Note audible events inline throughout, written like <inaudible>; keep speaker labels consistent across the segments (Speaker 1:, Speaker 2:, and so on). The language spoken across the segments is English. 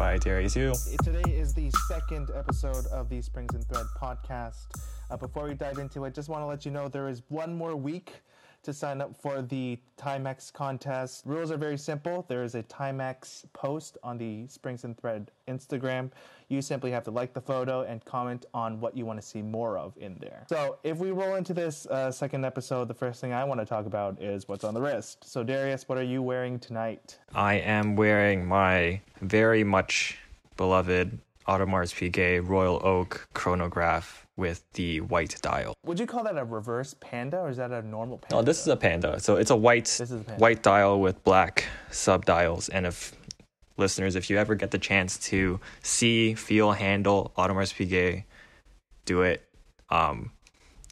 Speaker 1: by Darius Yu.
Speaker 2: Today is the second episode of the Springs and Thread podcast. Uh, before we dive into it, just want to let you know there is one more week to sign up for the Timex contest. Rules are very simple. There is a Timex post on the Springs and Thread Instagram. You simply have to like the photo and comment on what you want to see more of in there. So, if we roll into this uh, second episode, the first thing I want to talk about is what's on the wrist. So, Darius, what are you wearing tonight?
Speaker 1: I am wearing my very much beloved Audemars Piguet Royal Oak chronograph with the white dial.
Speaker 2: Would you call that a reverse panda or is that a normal panda?
Speaker 1: Oh, this is a panda. So it's a white
Speaker 2: a
Speaker 1: white dial with black sub dials. And if listeners, if you ever get the chance to see, feel, handle Audemars Piguet, do it. Um,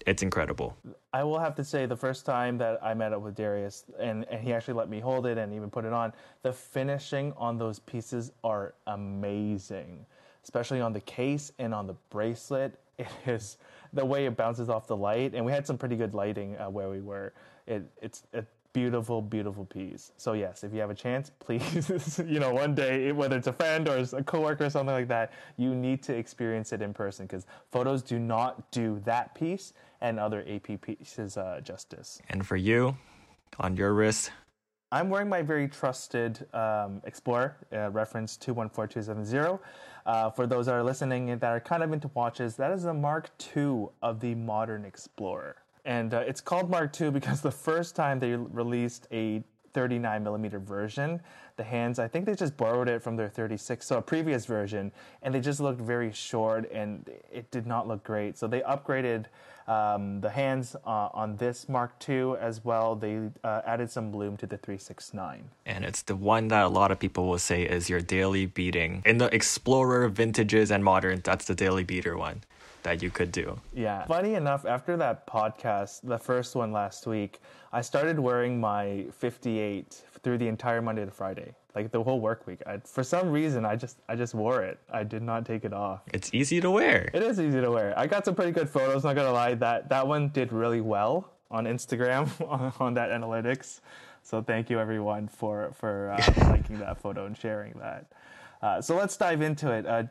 Speaker 1: it's incredible.
Speaker 2: I will have to say the first time that I met up with Darius and, and he actually let me hold it and even put it on, the finishing on those pieces are amazing, especially on the case and on the bracelet. <laughs> It is the way it bounces off the light, and we had some pretty good lighting uh, where we were. It, it's a beautiful, beautiful piece. So yes, if you have a chance, <laughs> please, you know, one day, whether it's a friend or a coworker or something like that, you need to experience it in person because photos do not do that piece and other AP pieces uh, justice.
Speaker 1: And for you, on your wrist,
Speaker 2: I'm wearing my very trusted um, Explorer, uh, reference 214270. Uh, for those that are listening that are kind of into watches, that is the Mark II of the modern Explorer. And uh, it's called Mark II because the first time they released a 39 millimeter version, the hands, I think they just borrowed it from their 36, so a previous version, and they just looked very short and it did not look great. So they upgraded um, the hands uh, on this Mark II as well. They uh, added some lume to the 369.
Speaker 1: and it's the one that a lot of people will say is your daily beating. In the Explorer, vintages, and modern, that's the daily beater one that you could do.
Speaker 2: Yeah. Funny enough, after that podcast, the first one last week, I started wearing my 58 through the entire Monday to Friday, like the whole work week. I, for some reason, I just I just wore it. I did not take it off.
Speaker 1: It's easy to wear.
Speaker 2: It is easy to wear. I got some pretty good photos. Not gonna lie, that that one did really well on Instagram <laughs> on, on that analytics. So thank you everyone for for uh, <laughs> liking that photo and sharing that. Uh, so let's dive into it. Uh,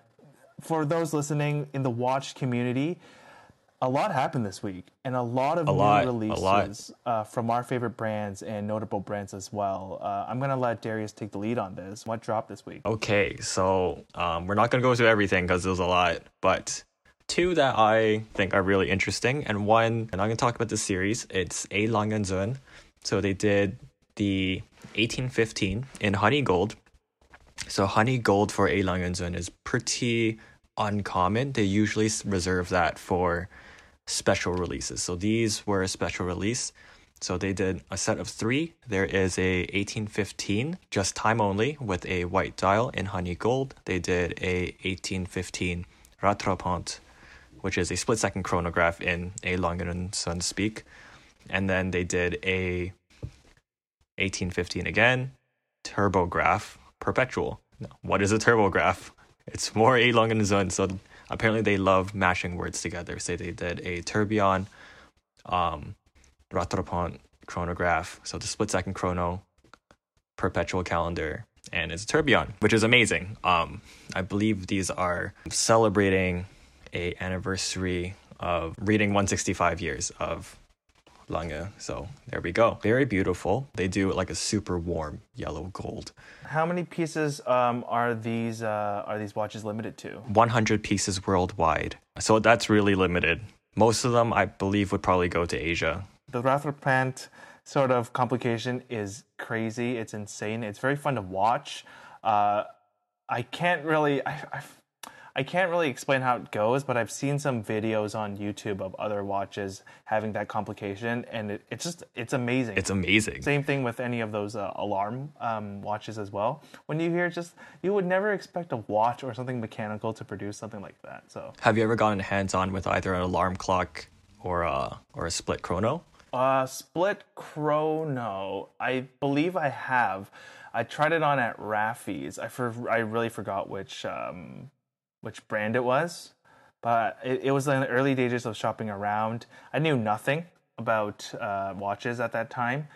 Speaker 2: for those listening in the watch community, a lot happened this week, and a lot of
Speaker 1: A
Speaker 2: new
Speaker 1: lot,
Speaker 2: releases. Uh, from our favorite brands and notable brands as well. Uh, I'm gonna let Darius take the lead on this. What dropped this week?
Speaker 1: Okay, so um, we're not going to go through everything because there's a lot, but two that I think are really interesting, and one, and I'm going to talk about the series. It's A. Lange & Söhne. So they did the 1815 in honey gold. So honey gold for A. Lange & Söhne is pretty uncommon. They usually reserve that for special releases. So these were a special release. So they did a set of three. There is a 1815, just time only, with a white dial in honey gold. They did a 1815 Rattrapant, which is a split second chronograph in a Lange & Söhne speak. And then they did a 1815 again, Tourbograph perpetual. What is a Tourbograph? It's more a Lange & Söhne. So apparently they love mashing words together. Say they did a tourbillon, um, Rattrapant chronograph. So the split second chrono, perpetual calendar, and it's a tourbillon, which is amazing. Um, I believe these are celebrating a anniversary of reading 165 years of Lange. So there we go. Very beautiful. They do like a super warm yellow gold.
Speaker 2: How many pieces um, are these uh, are these watches limited to?
Speaker 1: 100 pieces worldwide. So that's really limited. Most of them, I believe, would probably go to Asia.
Speaker 2: The Rattrapant sort of complication is crazy. It's insane. It's very fun to watch. Uh, I can't really I, I, I can't really explain how it goes, but I've seen some videos on YouTube of other watches having that complication, and it, it's just it's amazing.
Speaker 1: It's amazing.
Speaker 2: Same thing with any of those uh, alarm um, watches as well. When you hear just, you would never expect a watch or something mechanical to produce something like that. So,
Speaker 1: Have you ever gotten hands on with either an alarm clock or a or a split chrono?
Speaker 2: uh, split chrono, I believe I have. I tried it on at Raffy's. I for, I really forgot which um, which brand it was, but it, it was in the early stages of shopping around. I knew nothing about uh, watches at that time.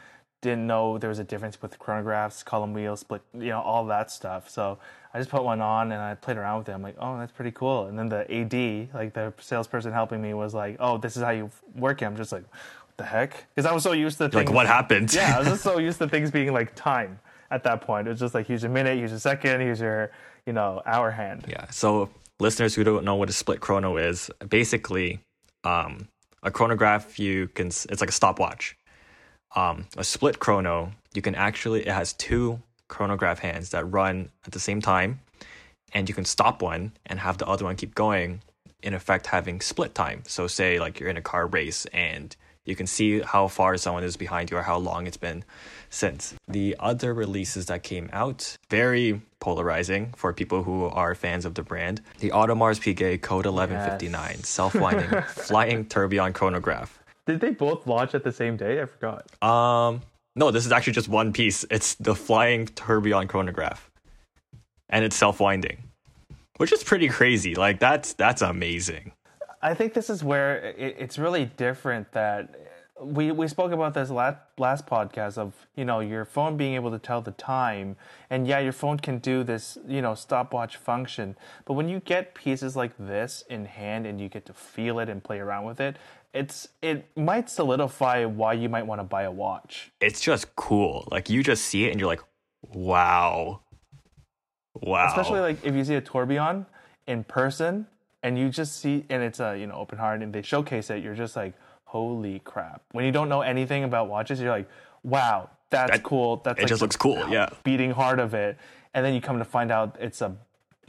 Speaker 2: didn't know there was a difference with chronographs, column wheels, split, you know, all that stuff. So I just put one on and I played around with it. I'm like, oh, that's pretty cool. And then the AD, like the salesperson helping me, was like, oh, this is how you work it. I'm just like, what the heck? Because I was so used to things, Like,
Speaker 1: what happened?
Speaker 2: Yeah, I was just <laughs> so used to things being like time at that point. It was just like here's your minute, here's your second, here's your you know hour hand.
Speaker 1: Yeah. So listeners who don't know what a split chrono is, basically, um, a chronograph you can it's like a stopwatch. Um, a split chrono you can actually it has two chronograph hands that run at the same time, and you can stop one and have the other one keep going. In effect, having split time. So say like you're in a car race and you can see how far someone is behind you or how long it's been since. The other releases that came out, very polarizing for people who are fans of the brand. The Audemars Piguet Code 1159
Speaker 2: Yes. <laughs>
Speaker 1: self-winding flying tourbillon chronograph.
Speaker 2: Did they both launch at the same day? I forgot.
Speaker 1: Um, no, this is actually just one piece. It's the flying tourbillon chronograph, and it's self-winding, which is pretty crazy. Like that's that's amazing.
Speaker 2: I think this is where it, it's really different that we we spoke about this last last podcast of you know your phone being able to tell the time and yeah your phone can do this you know stopwatch function but when you get pieces like this in hand and you get to feel it and play around with it it's it might solidify why you might want to buy a watch
Speaker 1: It's just cool. Like you just see it and you're like, wow, wow.
Speaker 2: especially like if you see a tourbillon in person and you just see and it's a you know open heart and they showcase it you're just like holy crap when you don't know anything about watches you're like wow that's
Speaker 1: That-
Speaker 2: cool that's
Speaker 1: it
Speaker 2: like
Speaker 1: just looks cool. Yeah.
Speaker 2: beating heart of it and then you come to find out it's a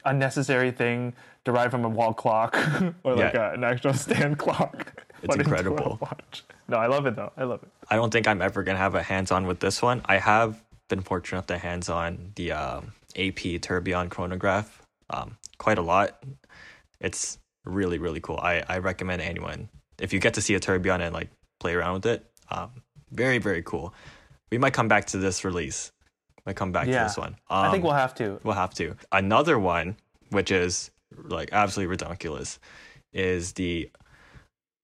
Speaker 2: unnecessary thing derived from a wall clock <laughs> or like
Speaker 1: Yeah.
Speaker 2: a, an actual stand clock <laughs> a
Speaker 1: incredible.
Speaker 2: watch. no i love it though i love it
Speaker 1: I don't think I'm ever gonna have a hands-on with this one. I have been fortunate enough to hands-on the um, AP Tourbillon chronograph um, quite a lot. It's really really cool. I I recommend anyone if you get to see a tourbillon and like play around with it. Um, very very cool. We might come back to this release. Might come back
Speaker 2: Yeah.
Speaker 1: to this one.
Speaker 2: i think
Speaker 1: Um,
Speaker 2: we'll have to
Speaker 1: We'll have to. Another one, which is like absolutely ridiculous, is the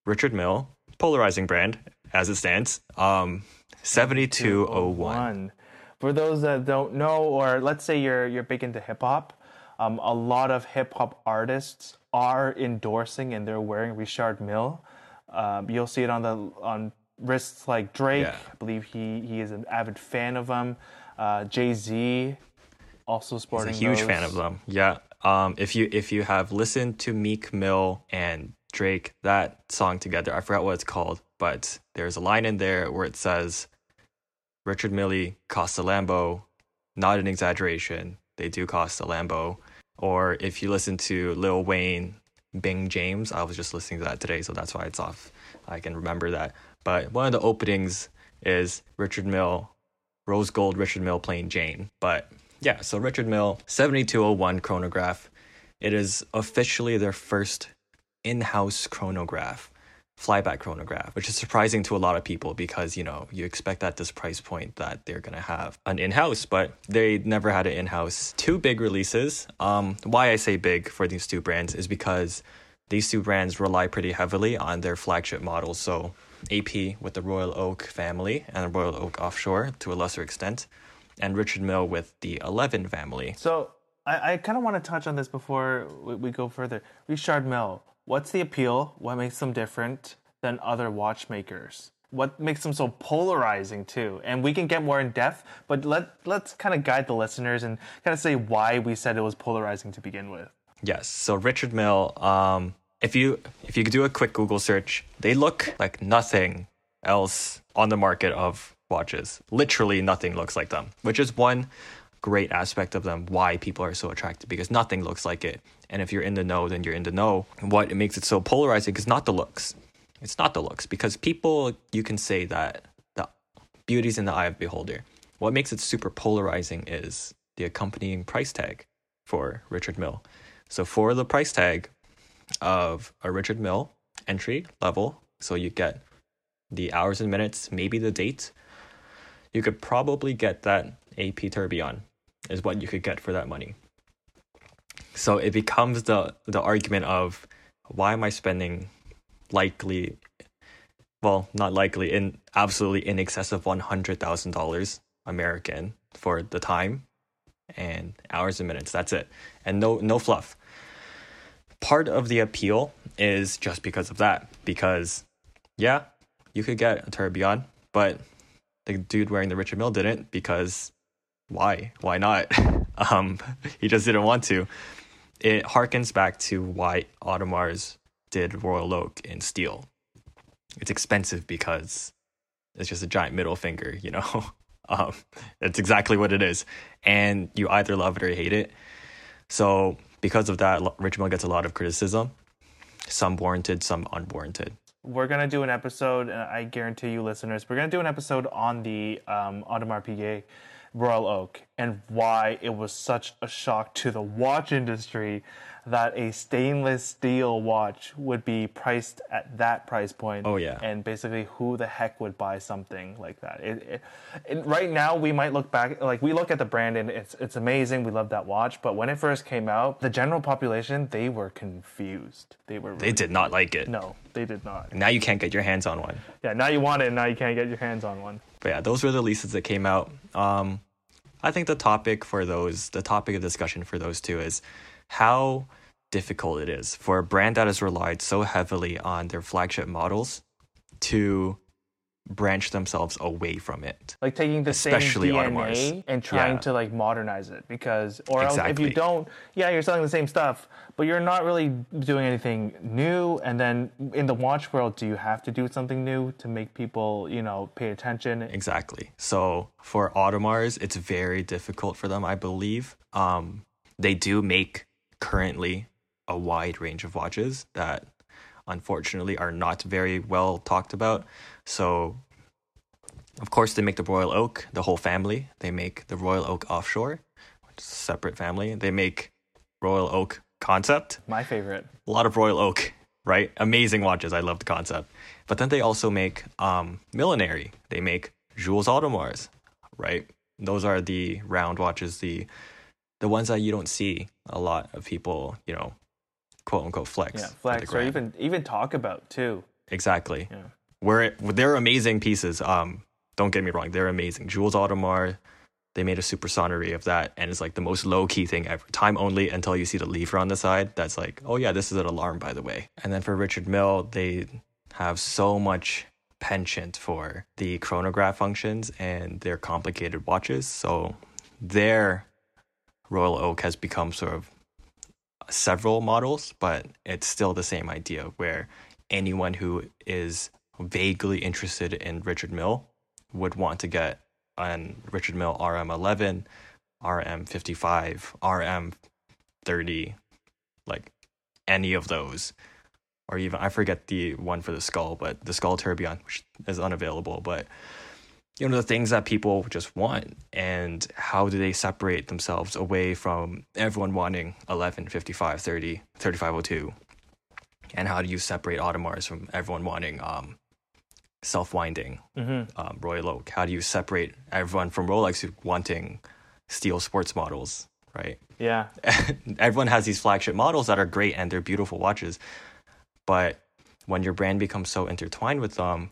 Speaker 1: Richard Mille polarizing brand as it stands. Um, 7201.
Speaker 2: For those that don't know, or let's say you're you're big into hip hop, um, a lot of hip hop artists are endorsing and they're wearing Richard Mille. Um, you'll see it on the on wrists like Drake.
Speaker 1: Yeah.
Speaker 2: I believe he he is an avid fan of them. Uh, Jay Z also
Speaker 1: He's
Speaker 2: sporting.
Speaker 1: a huge
Speaker 2: those.
Speaker 1: fan of them. Yeah. Um, if you if you have listened to Meek Mill and Drake that song together, I forgot what it's called, but there's a line in there where it says, "Richard Millie cost a Lambo." Not an exaggeration. They do cost a Lambo. Or if you listen to Lil Wayne, Bing James, I was just listening to that today, so that's why it's off. I can remember that. But one of the openings is Richard Mille, Rose Gold Richard Mille playing Jane. But yeah, so Richard Mille, 7201 chronograph. It is officially their first in house chronograph, flyback chronograph, which is surprising to a lot of people because, you know, you expect at this price point that they're going to have an in house, but they never had an in house. Two big releases. Um, why I say big for these two brands is because these two brands rely pretty heavily on their flagship models. So AP with the Royal Oak family and Royal Oak Offshore to a lesser extent, and Richard Mille with the 11 family.
Speaker 2: So I, I kind of want to touch on this before we, we go further. Richard Mille, what's the appeal? What makes them different than other watchmakers? What makes them so polarizing too? And we can get more in depth, but let let's kind of guide the listeners and kind of say why we said it was polarizing to begin with.
Speaker 1: Yes. So Richard Mille, um, if you if you do a quick Google search, they look like nothing else on the market of watches. Literally nothing looks like them, which is one great aspect of them why people are so attracted because nothing looks like it. And if you're in the know, then you're in the know. What makes it so polarizing is not the looks. It's not the looks because people you can say that the beauty's in the eye of the beholder. What makes it super polarizing is the accompanying price tag for Richard Mille. So for the price tag of a Richard Mille entry level, so you get the hours and minutes, maybe the date, you could probably get that AP Tourbillon is what you could get for that money. So it becomes the the argument of why am I spending likely well, not likely, in absolutely in excess of one hundred thousand dollars American for the time and hours and minutes. That's it, and no no fluff. Part of the appeal is just because of that. Because yeah, you could get a tourbillon, but the dude wearing the Richard Mille didn't because why? Why not? <laughs> um, he just didn't want to. It harkens back to why Audemars did Royal Oak in steel. It's expensive because it's just a giant middle finger, you know. <laughs> um, it's exactly what it is, and you either love it or hate it. So because of that, Mille gets a lot of criticism, some warranted, some unwarranted
Speaker 2: we're gonna do an episode, and I guarantee you, listeners, we're gonna do an episode on the um, Audemars Piguet Royal Oak and why it was such a shock to the watch industry that a stainless steel watch would be priced at that price point.
Speaker 1: Oh yeah.
Speaker 2: And basically, who the heck would buy something like that? It, it, it, right now, we might look back, like we look at the brand and it's it's amazing. We love that watch, but when it first came out, the general population they were confused. They were.
Speaker 1: Really they did not like it.
Speaker 2: No, they did not.
Speaker 1: Now you can't get your hands on one.
Speaker 2: Yeah, now you want it, and now you can't get your hands on one.
Speaker 1: But yeah, those were the leases that came out. Um, I think the topic for those, the topic of discussion for those two is how difficult it is for a brand that has relied so heavily on their flagship models to branch themselves away from it.
Speaker 2: Like taking the Especially same DNA and trying yeah. to like modernize it because or exactly. else if you don't, yeah, you're selling the same stuff, but you're not really doing anything new and then in the watch world do you have to do something new to make people, you know, pay attention?
Speaker 1: Exactly. So for Audemars, it's very difficult for them, I believe. Um they do make currently a wide range of watches that unfortunately are not very well talked about. So, of course, they make the Royal Oak, the whole family. They make the Royal Oak Offshore, which is a separate family. They make Royal Oak Concept.
Speaker 2: My favorite.
Speaker 1: A lot of Royal Oak, right? Amazing watches. I love the concept. But then they also make um, Millenary. They make Jules Audemars, right? Those are the round watches, the the ones that you don't see a lot of people, you know, quote unquote flex.
Speaker 2: Yeah, flex or even even talk about too.
Speaker 1: Exactly. Yeah. Where they're amazing pieces. Um, don't get me wrong, they're amazing. Jules Audemars, they made a Supersonnerie of that, and it's like the most low key thing ever. Time only until you see the lever on the side. That's like, oh yeah, this is an alarm by the way. And then for Richard Mille, they have so much penchant for the chronograph functions and their complicated watches. So their Royal Oak has become sort of several models, but it's still the same idea where anyone who is vaguely interested in Richard Mille would want to get an Richard Mille RM11, RM55, RM30, like any of those. Or even, I forget the one for the skull, but the skull tourbillon, which is unavailable. But you know the things that people just want and how do they separate themselves away from everyone wanting 11 55 30 3502 and how do you separate audemars from everyone wanting um, self-winding mm-hmm. um, royal oak how do you separate everyone from rolex who wanting steel sports models right?
Speaker 2: Yeah. <laughs>
Speaker 1: Everyone has these flagship models that are great and they're beautiful watches but when your brand becomes so intertwined with them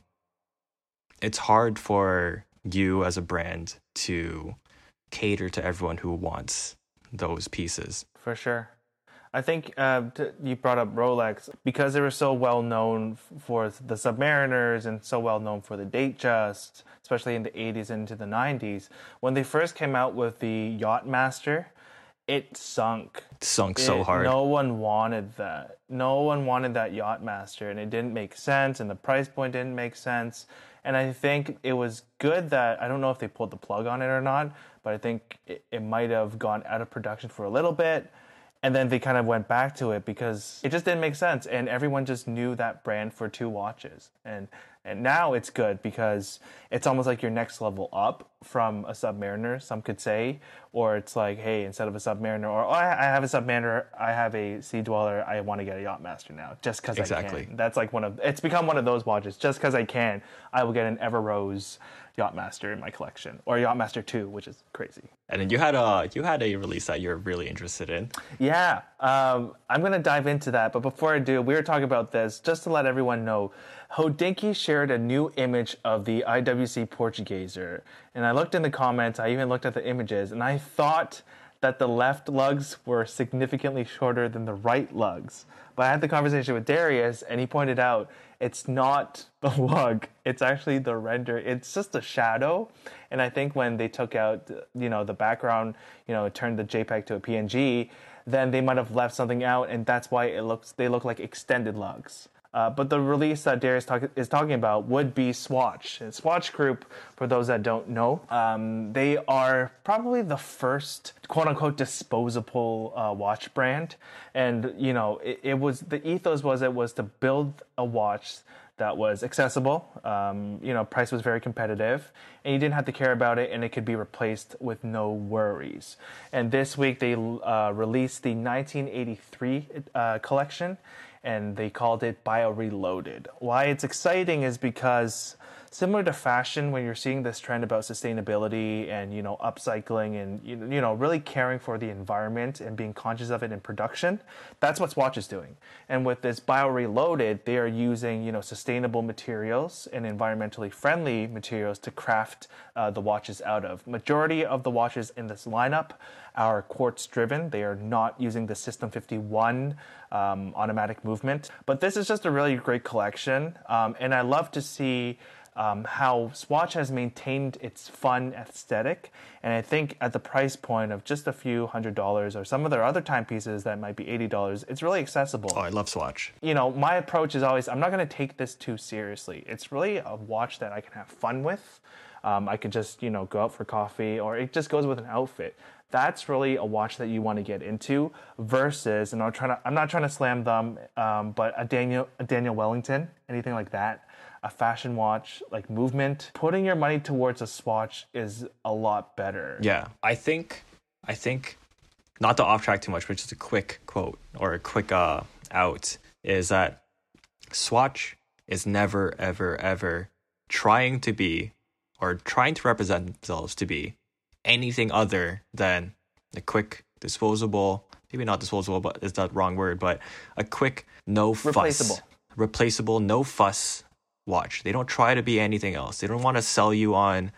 Speaker 1: it's hard for you as a brand to cater to everyone who wants those pieces.
Speaker 2: For sure. I think uh, you brought up Rolex because they were so well known for the Submariners and so well known for the Datejust, especially in the 80s and into the 90s. When they first came out with the Yachtmaster, it sunk.
Speaker 1: It sunk it, so hard.
Speaker 2: No one wanted that. No one wanted that Yachtmaster, and it didn't make sense, and the price point didn't make sense. And I think it was good that I don't know if they pulled the plug on it or not, but I think it, it might have gone out of production for a little bit. And then they kind of went back to it because it just didn't make sense. And everyone just knew that brand for two watches. And and now it's good because it's almost like your next level up from a Submariner, some could say, or it's like, hey, instead of a Submariner, or oh, I have a Submariner, I have a Sea Dweller, I want to get a Yachtmaster now, just because exactly. I can. That's like one of it's become one of those watches. Just because I can, I will get an Everose Yachtmaster in my collection, or Yachtmaster Two, which is crazy.
Speaker 1: And then you had a you had a release that you're really interested in.
Speaker 2: Yeah, um, I'm gonna dive into that, but before I do, we were talking about this just to let everyone know Hodinkee shared a new image of the IWC Portugueser. And I looked in the comments, I even looked at the images, and I thought that the left lugs were significantly shorter than the right lugs. But I had the conversation with Darius, and he pointed out it's not the <laughs> lug; it's actually the render. It's just a shadow. And I think when they took out, you know, the background, you know, turned the JPEG to a PNG, then they might have left something out, and that's why it looks they look like extended lugs. Uh, but the release that Darius talk, is talking about would be Swatch. And Swatch Group, for those that don't know, um, they are probably the first quote unquote disposable uh, watch brand. And, you know, it, it was the ethos was it was to build a watch that was accessible. Um, you know, price was very competitive, and you didn't have to care about it, and it could be replaced with no worries. And this week they uh, released the 1983 uh, collection, and they called it Bio Reloaded. Why it's exciting is because similar to fashion when you're seeing this trend about sustainability and you know upcycling and you know really caring for the environment and being conscious of it in production that's what swatch is doing and with this bio reloaded they are using you know sustainable materials and environmentally friendly materials to craft uh, the watches out of majority of the watches in this lineup are quartz driven they are not using the Sistem51 um, automatic movement. But this is just a really great collection um, and i love to see um, how Swatch has maintained its fun aesthetic. And I think at the price point of just a few hundred dollars or some of their other timepieces that might be $80, it's really accessible.
Speaker 1: Oh, I love Swatch.
Speaker 2: You know, my approach is always I'm not going to take this too seriously. It's really a watch that I can have fun with. Um, I could just, you know, go out for coffee or it just goes with an outfit. That's really a watch that you want to get into versus, and I'm trying to, I'm not trying to slam them, um, but a Daniel, a Daniel Wellington, anything like that a fashion watch, like movement, putting your money towards a swatch is a lot better.
Speaker 1: Yeah. I think I think not to off track too much, but just a quick quote or a quick uh out is that Swatch is never ever ever trying to be or trying to represent themselves to be anything other than a quick disposable maybe not disposable but is that wrong word but a quick no fuss
Speaker 2: replaceable.
Speaker 1: fuss replaceable no fuss watch. They don't try to be anything else. They don't want to sell you on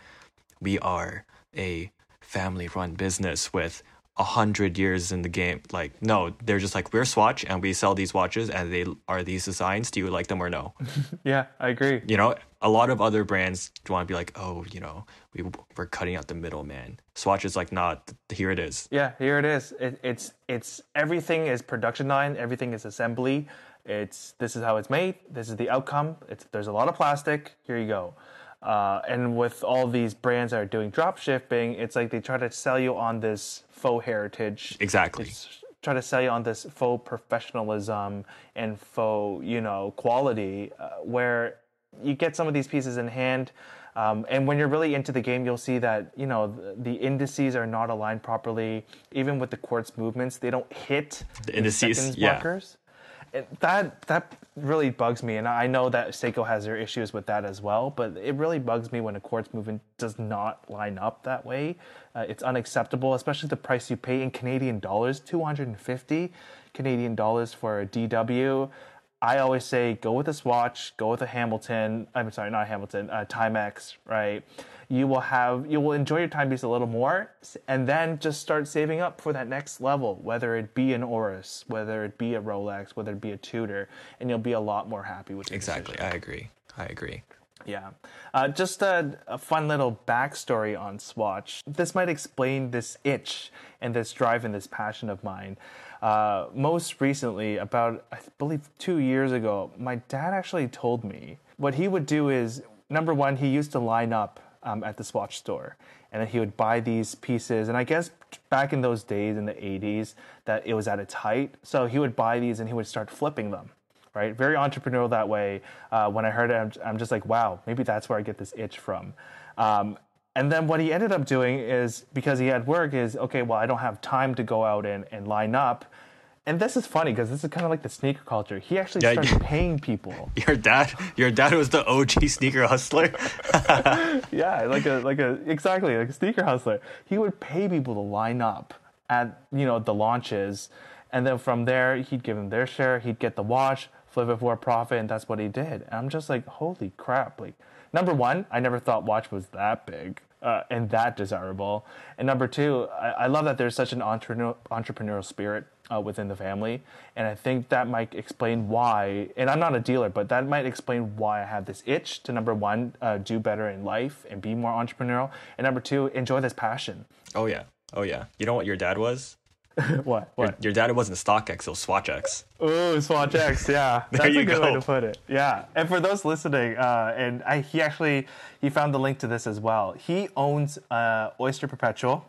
Speaker 1: we are a family run business with a hundred years in the game. Like, no, they're just like, we're Swatch and we sell these watches and they are these designs. Do you like them or no? <laughs>
Speaker 2: yeah, I agree.
Speaker 1: You know, a lot of other brands want to be like, oh, you know, we, we're cutting out the middleman. Swatch is like, not, here it is.
Speaker 2: Yeah, here it is. It, it's, it's, everything is production line, everything is assembly. It's this is how it's made. This is the outcome. It's there's a lot of plastic. Here you go. Uh, and with all these brands that are doing drop shipping, it's like they try to sell you on this faux heritage.
Speaker 1: Exactly.
Speaker 2: It's try to sell you on this faux professionalism and faux, you know, quality, uh, where you get some of these pieces in hand. Um, and when you're really into the game, you'll see that you know the, the, indices are not aligned properly. Even with the quartz movements, they don't hit
Speaker 1: the indices. yeah. markers
Speaker 2: that that really bugs me, and I know that Seiko has their issues with that as well. But it really bugs me when a quartz movement does not line up that way. Uh, it's unacceptable, especially the price you pay in Canadian dollars, two hundred and fifty Canadian dollars for a DW. I always say go with a Swatch, go with a Hamilton. I'm sorry, not Hamilton, uh, Timex, right? You will have you will enjoy your timepiece a little more and then just start saving up for that next level whether it be an Oris whether it be a Rolex whether it be a Tudor and you'll be a lot more happy with
Speaker 1: exactly
Speaker 2: decision.
Speaker 1: I agree I agree
Speaker 2: yeah. Uh, just a, a, fun little backstory on Swatch. This might explain this itch and this drive and this passion of mine. Uh, most recently, about, I believe, two years ago, my dad actually told me what he would do is number one, he used to line up um, at the Swatch store. And then he would buy these pieces. And I guess back in those days in the 80s, that it was at its height. So he would buy these and he would start flipping them, right? Very entrepreneurial that way. Uh, when I heard it, I'm, I'm, just like, wow, maybe that's where I get this itch from. Um, and then what he ended up doing is because he had work is okay well i don't have time to go out and, and line up and this is funny because this is kind of like the sneaker culture. He actually yeah, started paying people. <laughs>
Speaker 1: Your dad, your dad was the OG sneaker hustler. <laughs>
Speaker 2: yeah, like a like a exactly like a sneaker hustler. He would pay people to line up at you know the launches, and then from there he'd give them their share. He'd get the watch, flip it for a profit, and that's what he did. And I'm just like, holy crap! Like, number one, I never thought watch was that big. Uh, and that desirable. And number two, I, I love that there's such an entrepreneur, entrepreneurial spirit uh, within the family, and I think that might explain why. And I'm not a dealer, but that might explain why I have this itch to number one, uh, do better in life and be more entrepreneurial, and number two, enjoy this passion.
Speaker 1: Oh yeah. Oh yeah. You know what your dad was?
Speaker 2: What? <laughs> What?
Speaker 1: Your dad wasn't StockX, it was SwatchX.
Speaker 2: Ooh, Swatch X, yeah. <laughs> That's
Speaker 1: you
Speaker 2: a good way to put it. Yeah. And for those listening, uh, and I, he actually he found the link to this as well. He owns uh, Oyster Perpetual,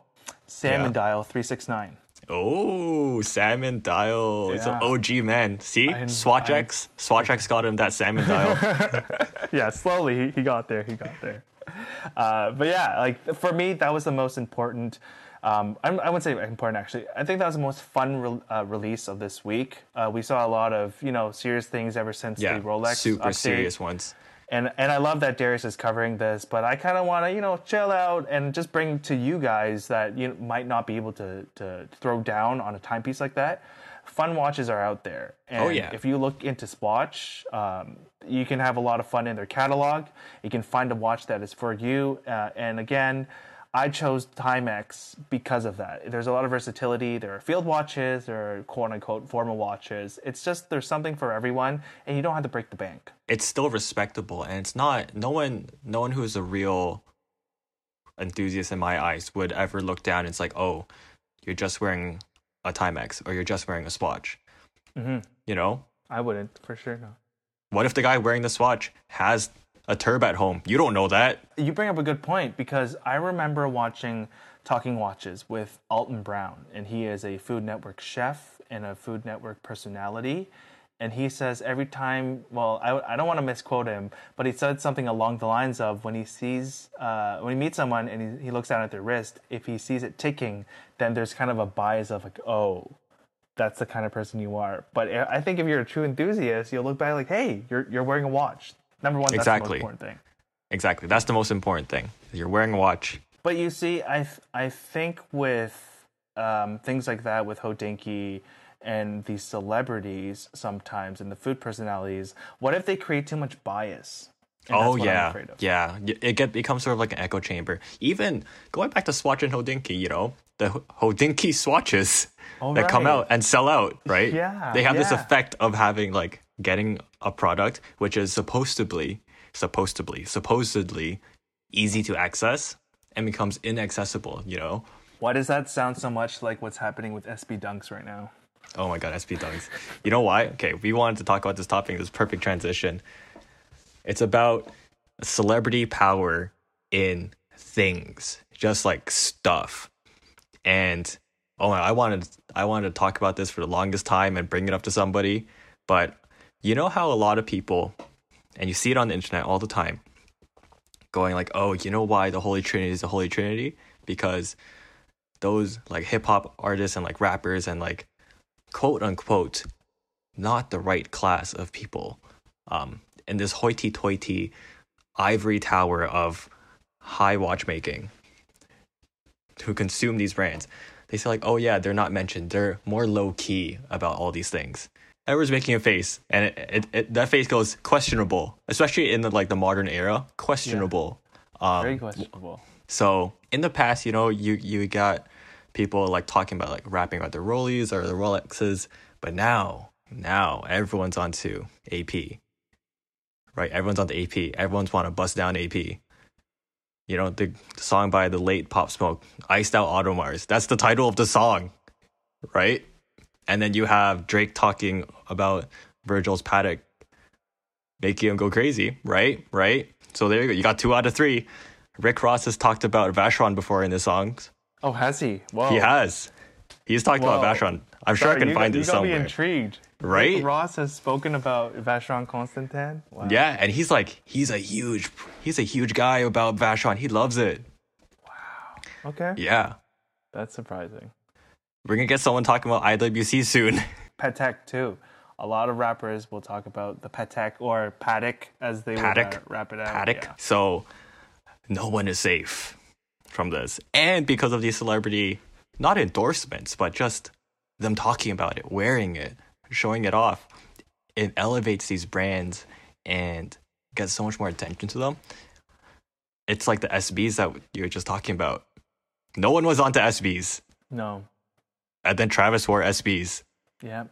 Speaker 2: Salmon
Speaker 1: Yeah.
Speaker 2: Dial 369.
Speaker 1: Oh, Salmon Dial. It's an OG man. See? SwatchX. SwatchX got him that Salmon Dial. <laughs>
Speaker 2: yeah, slowly he, he got there. He got there. Uh, but yeah, like for me, that was the most important. Um, I, I wouldn't say important actually. I think that was the most fun re- uh, release of this week. Uh, we saw a lot of you know serious things ever since
Speaker 1: yeah.
Speaker 2: the Rolex
Speaker 1: Super
Speaker 2: update.
Speaker 1: serious ones.
Speaker 2: and and I love that Darius is covering this, but I kind of want to you know chill out and just bring to you guys that you might not be able to to throw down on a timepiece like that. Fun watches are out there, and
Speaker 1: Oh, yeah.
Speaker 2: if you look into Swatch, um, you can have a lot of fun in their catalog. You can find a watch that is for you, uh, and again. I chose Timex because of that. There's a lot of versatility. There are field watches, there are quote unquote formal watches. It's just there's something for everyone, and you don't have to break the bank.
Speaker 1: It's still respectable and it's not no one no one who's a real enthusiast in my eyes would ever look down and it's like, oh, you're just wearing a Timex or you're just wearing a Swatch.
Speaker 2: Mm-hmm.
Speaker 1: You know?
Speaker 2: I wouldn't, for sure, no.
Speaker 1: What if the guy wearing the Swatch has a turb at home? You don't know that.
Speaker 2: You bring up a good point because I remember watching Talking Watches with Alton Brown, and he is a Food Network chef and a Food Network personality. And he says every time, well, I, I don't want to misquote him, but he said something along the lines of when he sees, uh, when he meets someone and he, he looks down at their wrist, if he sees it ticking, then there's kind of a bias of like, oh, that's the kind of person you are. But I think if you're a true enthusiast, you'll look back like, hey, you're, you're wearing a watch. Number one, that's the
Speaker 1: Exactly.
Speaker 2: most important thing.
Speaker 1: Exactly. That's the most important thing. You're wearing a watch.
Speaker 2: But you see, I th- I think with um, things like that, with Hodinkee and these celebrities sometimes and the food personalities, what if they create too much bias? And
Speaker 1: oh yeah, yeah. It get becomes sort of like an echo chamber. Even going back to Swatch and Hodinkee, you know, the Ho- Hodinkee swatches
Speaker 2: Oh,
Speaker 1: that come out and sell out, right?
Speaker 2: Yeah,
Speaker 1: They have this effect of having like getting a product which is supposedly, supposedly, supposedly easy to access and becomes inaccessible. You know.
Speaker 2: Why does that sound so much like what's happening with SB Dunks right now?
Speaker 1: Oh my god, SB Dunks. You know why? Okay, we wanted to talk about this topic. This perfect transition. It's about celebrity power in things, just like stuff. And oh, I wanted I wanted to talk about this for the longest time and bring it up to somebody, but you know how a lot of people, and you see it on the internet all the time, going like, "Oh, you know why the Holy Trinity is the Holy Trinity? Because those like hip hop artists and like rappers and like quote unquote not the right class of people um in this hoity toity ivory tower of high watchmaking who consume these brands. They say like oh yeah they're not mentioned. They're more low key about all these things everyone's making a face and it, it, it that face goes questionable especially in the like the modern era questionable um
Speaker 2: Very questionable.
Speaker 1: so in the past, you know, you you got people like talking about like rapping about their Rollies or the Rolexes, but now now everyone's onto AP, right? Everyone's on the AP. Everyone's want to bust down AP. You know, the, the song by the late Pop Smoke, "Iced Out Audemars." That's the title of the song, right? And then you have Drake talking about Virgil's Paddock, making him go crazy, right? Right. So there you go. You got two out of three. Rick Ross has talked about Vacheron before in his songs.
Speaker 2: Oh, has he? Whoa.
Speaker 1: He has. He's talked about
Speaker 2: Whoa.
Speaker 1: Vacheron. I'm sure I can find
Speaker 2: got,
Speaker 1: it
Speaker 2: you got me
Speaker 1: somewhere.
Speaker 2: intrigued.
Speaker 1: Right?
Speaker 2: Rick Ross has spoken about Vacheron Constantin. Wow.
Speaker 1: Yeah, and he's like, he's a huge, he's a huge guy about Vacheron. He loves it. Wow.
Speaker 2: Okay.
Speaker 1: Yeah,
Speaker 2: That's surprising.
Speaker 1: We're gonna get someone talking about IWC soon. <laughs>
Speaker 2: Patek too. A lot of rappers will talk about the Patek or Paddock as they
Speaker 1: Paddock.
Speaker 2: would uh, wrap it out.
Speaker 1: Paddock.
Speaker 2: Yeah.
Speaker 1: So no one is safe from this, and because of these celebrity, not endorsements, but just them talking about it, wearing it, showing it off. it elevates these brands and gets so much more attention to them. It's like the SBs that you were just talking about. No one was onto SBs,
Speaker 2: No.
Speaker 1: And then Travis wore SBs,
Speaker 2: Yeah.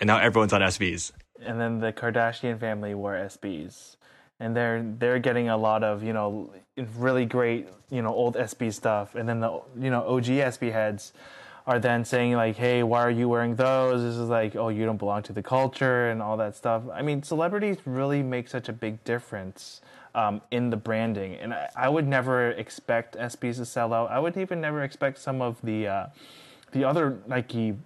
Speaker 1: and now everyone's on SBs.
Speaker 2: and then the Kardashian family wore SBs, and they're they're getting a lot of you know really great you know old SB stuff, and then the you know OG SB heads are then saying like, hey, why are you wearing those? This is like, oh, you don't belong to the culture and all that stuff. I mean, celebrities really make such a big difference. Um, in the branding, and I, I would never expect SBs to sell out. I would even never expect some of the uh, the other Nike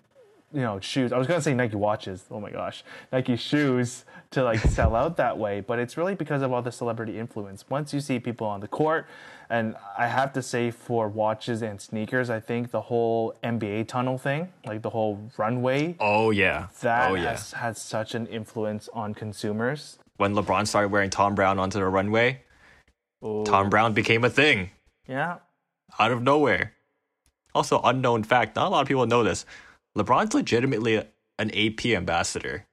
Speaker 2: you know shoes i was going to say nike watches oh my gosh nike shoes to like sell out that way but it's really because of all the celebrity influence once you see people on the court and i have to say for watches and sneakers i think the whole nba tunnel thing like the whole runway
Speaker 1: Oh yeah.
Speaker 2: that
Speaker 1: oh yeah.
Speaker 2: has had such an influence on consumers
Speaker 1: When LeBron started wearing Thom Browne onto the runway,
Speaker 2: Oh,
Speaker 1: Thom Browne became a thing
Speaker 2: yeah
Speaker 1: out of nowhere. Also, unknown fact, not a lot of people know this. LeBron's legitimately an AP ambassador.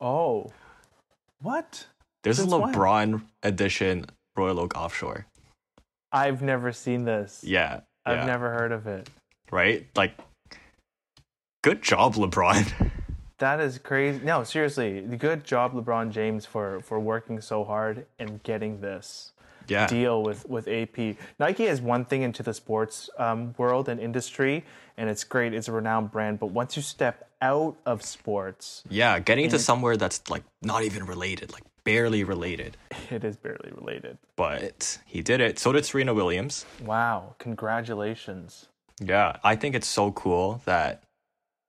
Speaker 2: oh what
Speaker 1: There's
Speaker 2: Since
Speaker 1: a
Speaker 2: when?
Speaker 1: LeBron edition Royal Oak Offshore.
Speaker 2: i've never seen this
Speaker 1: Yeah.
Speaker 2: i've
Speaker 1: yeah,
Speaker 2: never heard of it
Speaker 1: Right? Like, good job, LeBron. <laughs>
Speaker 2: That is crazy. No, seriously, good job, LeBron James, for for working so hard and getting this
Speaker 1: yeah.
Speaker 2: deal with with AP. Nike is one thing into the sports um, world and industry, and it's great. It's a renowned brand. But once you step out of sports,
Speaker 1: Yeah. Getting into somewhere that's like not even related, like barely related. <laughs>
Speaker 2: it is barely related.
Speaker 1: But he did it. So did Serena Williams.
Speaker 2: Wow! Congratulations.
Speaker 1: Yeah, I think it's so cool that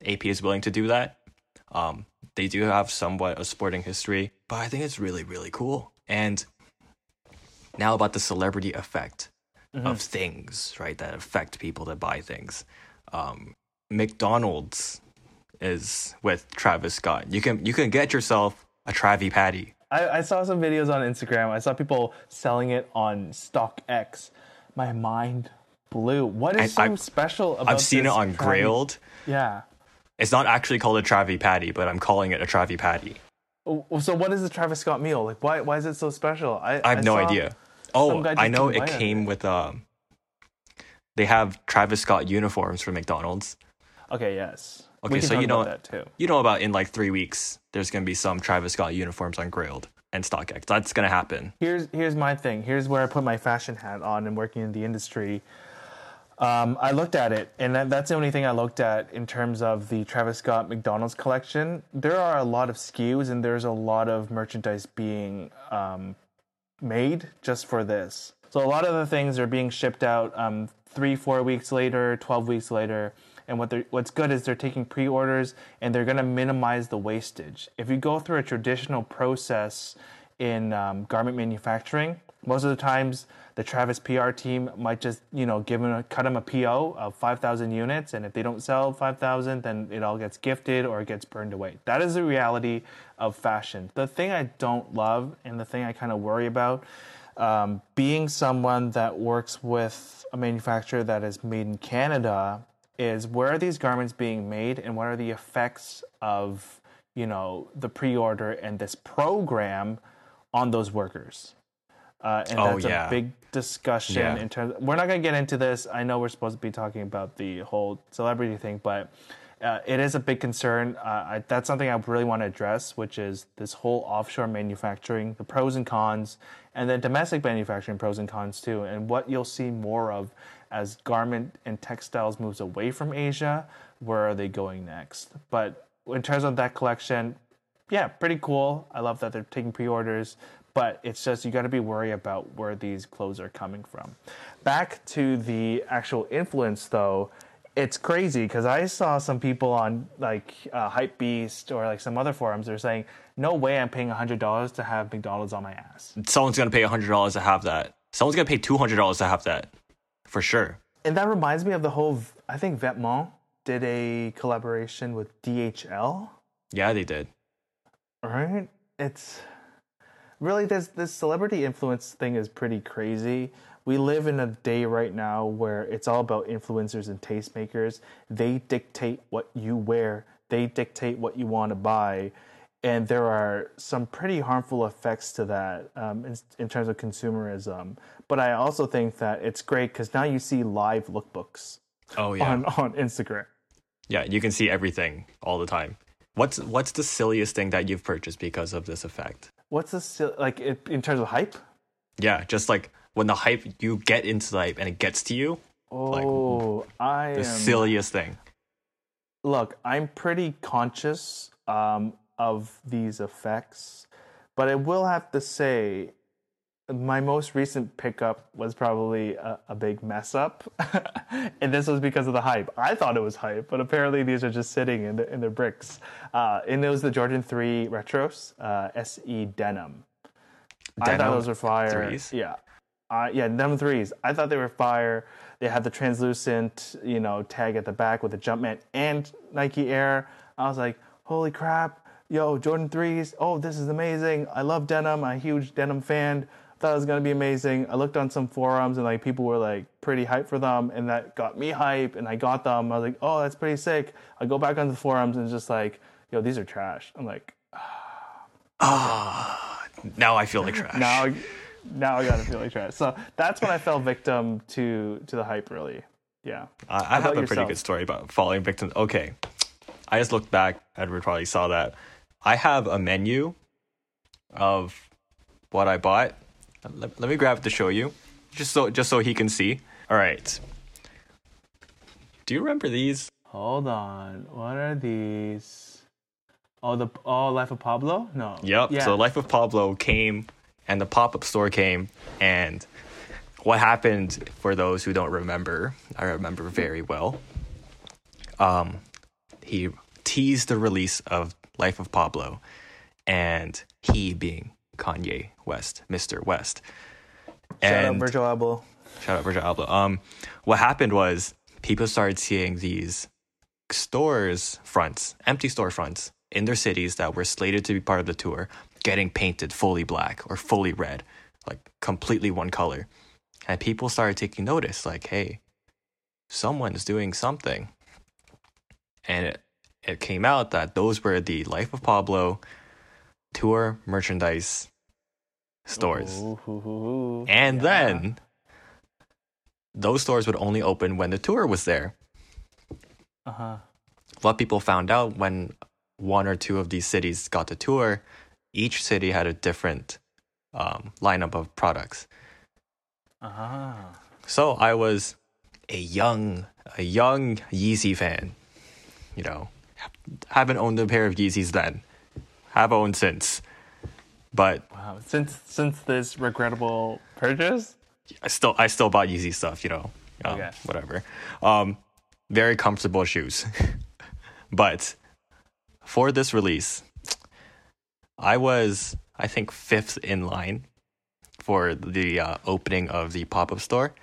Speaker 1: AP is willing to do that. Um, they do have somewhat a sporting history, but I think it's really, really cool. And now about the celebrity effect of things, right? That affect people that buy things. Um, McDonald's is with Travis Scott. You can you can get yourself a Travi Patty.
Speaker 2: I, I saw some videos on Instagram. I saw people selling it on StockX. My mind blew. What is
Speaker 1: I-
Speaker 2: so
Speaker 1: I've-
Speaker 2: special about it?
Speaker 1: I've seen it on
Speaker 2: Travi-
Speaker 1: Grailed.
Speaker 2: Yeah.
Speaker 1: It's not actually called a Travi Patty, but I'm calling it a Travi Patty.
Speaker 2: So what is the Travis Scott meal? Like why why is it so special? I,
Speaker 1: I have no
Speaker 2: saw-
Speaker 1: idea. Oh, I know it
Speaker 2: buy it.
Speaker 1: came with um. They have Travis Scott uniforms for McDonald's.
Speaker 2: Okay, yes.
Speaker 1: Okay, so you know
Speaker 2: that too.
Speaker 1: You know about in like three weeks, there's gonna be some Travis Scott uniforms on Grailed and StockX. That's gonna happen.
Speaker 2: Here's here's my thing. Here's where I put my fashion hat on and working in the industry. Um, I looked at it, and that, that's the only thing I looked at in terms of the Travis Scott McDonald's collection. There are a lot of SKUs, and there's a lot of merchandise being um, made just for this. So a lot of the things are being shipped out um, three, four weeks later, twelve weeks later. And what they're, what's good is they're taking pre-orders and they're going to minimize the wastage. If you go through a traditional process in um, garment manufacturing, most of the times the Travis PR team might just you know give them a, cut them a PO of 5,000 units, and if they don't sell 5,000, then it all gets gifted or it gets burned away. That is the reality of fashion. The thing I don't love and the thing I kind of worry about um, being someone that works with a manufacturer that is made in Canada is where are these garments being made and what are the effects of you know the pre-order and this program on those workers uh, and
Speaker 1: Oh,
Speaker 2: that's
Speaker 1: yeah.
Speaker 2: a big discussion
Speaker 1: Yeah.
Speaker 2: in terms we're not going to get into this i know we're supposed to be talking about the whole celebrity thing but uh, it is a big concern. Uh, I, that's something I really want to address, which is this whole offshore manufacturing, the pros and cons, and then domestic manufacturing pros and cons too, and what you'll see more of as garment and textiles moves away from Asia. Where are they going next? But in terms of that collection, yeah, pretty cool. I love that they're taking pre-orders, but it's just you got to be worried about where these clothes are coming from. Back to the actual influence, though, it's crazy because I saw some people on like uh, Hypebeast or like some other forums. They're saying, "No way, I'm paying hundred dollars to have McDonald's on my ass."
Speaker 1: Someone's gonna pay hundred dollars to have that. Someone's gonna pay two hundred dollars to have that, for sure.
Speaker 2: And that reminds me of the whole. I think Vetements did a collaboration with DHL.
Speaker 1: Yeah, they did.
Speaker 2: right? It's really this this celebrity influence thing is pretty crazy. We live in a day right now where it's all about influencers and tastemakers. They dictate what you wear. They dictate what you want to buy. and there are some pretty harmful effects to that um, in, in terms of consumerism. But I also think that it's great because now you see live lookbooks
Speaker 1: Oh yeah.
Speaker 2: on on Instagram.
Speaker 1: Yeah, you can see everything all the time. What's what's the silliest thing that you've purchased because of this effect?
Speaker 2: What's this like it, in terms of hype?
Speaker 1: Yeah, just like when the hype you get into the hype and it gets to you,
Speaker 2: Oh, I
Speaker 1: the
Speaker 2: am.
Speaker 1: silliest thing.
Speaker 2: look, I'm pretty conscious um, of these effects, but I will have to say, my most recent pickup was probably a, a big mess up, <laughs> and this was because of the hype. I thought it was hype, but apparently these are just sitting in the in the bricks. Uh, and it was the Jordan Three Retros uh, SE Denim. I thought those were fire.
Speaker 1: threes?
Speaker 2: Yeah. Uh, yeah, Denim threes. I thought they were fire. They had the translucent, you know, tag at the back with the Jumpman and Nike Air. I was like, holy crap, yo, Jordan threes. Oh, this is amazing. I love denim. I'm a huge denim fan. Thought it was gonna be amazing. I looked on some forums and like people were like pretty hyped for them, and that got me hype, and I got them. I was like, oh, that's pretty sick. I go back on the forums and just like, yo, these are trash. I'm like, Ah, <sighs>
Speaker 1: Now I feel like trash.
Speaker 2: now now I gotta feel like trash. So that's when I fell victim to to the hype really. Yeah.
Speaker 1: I, I have a pretty good story about falling victim. Okay, I just looked back. Edward probably saw that. I have a menu of what I bought. Let, let me grab it to show you, just so just so he can see. All right. Do you remember these?
Speaker 2: Hold on. What are these? Oh the oh Life of Pablo? No.
Speaker 1: Yep.
Speaker 2: Yeah.
Speaker 1: So Life of Pablo came, and the pop up store came, and what happened for those who don't remember, I remember very well. Um, he teased the release of Life of Pablo, and he being Kanye West, Mr. West.
Speaker 2: Shout out Virgil Abloh.
Speaker 1: shout out Virgil Abloh. Um, what happened was people started seeing these stores fronts, empty store fronts in their cities that were slated to be part of the tour, getting painted fully black or fully red, like completely one color. And people started taking notice, like, hey, someone's doing something. And it, it came out that those were the Life of Pablo tour merchandise stores.
Speaker 2: Ooh.
Speaker 1: And
Speaker 2: Yeah.
Speaker 1: then those stores would only open when the tour was there.
Speaker 2: Uh-huh.
Speaker 1: What people found out when one or two of these cities got the tour, each city had a different um, lineup of products.
Speaker 2: Uh-huh.
Speaker 1: So I was a young, a young Yeezy fan. You know, haven't owned a pair of Yeezys then, have owned since, but
Speaker 2: Wow. Since since this regrettable purchase?
Speaker 1: I still I still bought Yeezy stuff, you know. Um,
Speaker 2: Okay.
Speaker 1: Whatever. Um, very comfortable shoes, <laughs> but for this release, I was I think fifth in line for the uh, opening of the pop up store.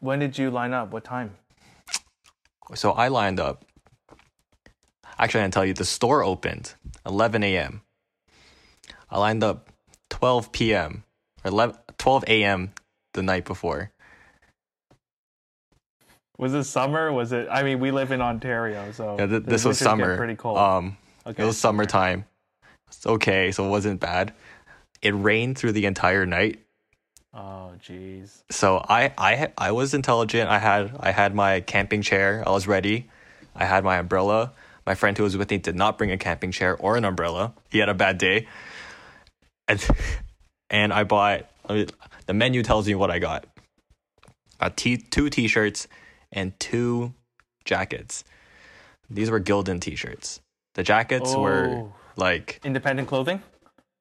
Speaker 2: When did you line up? What time?
Speaker 1: So I lined up. Actually, I can tell you the store opened 11 a.m. I lined up 12 p.m. or 11, 12 a.m. the night before.
Speaker 2: Was it summer? Was it I mean we live in Ontario, so
Speaker 1: Yeah, th- this was summer.
Speaker 2: pretty cold.
Speaker 1: Um,
Speaker 2: Okay,
Speaker 1: it was
Speaker 2: summer.
Speaker 1: summertime. It's okay, so it wasn't bad. It rained through the entire night.
Speaker 2: oh jeez.
Speaker 1: So I, I, I was intelligent. I had, I had my camping chair. I was ready. I had my umbrella. My friend who was with me did not bring a camping chair or an umbrella. He had a bad day. And, <laughs> and I bought. I mean, the menu tells you what I got. Got t- two t-shirts and two jackets. These were Gildan t-shirts. The jackets were
Speaker 2: Oh.
Speaker 1: like
Speaker 2: Independent clothing?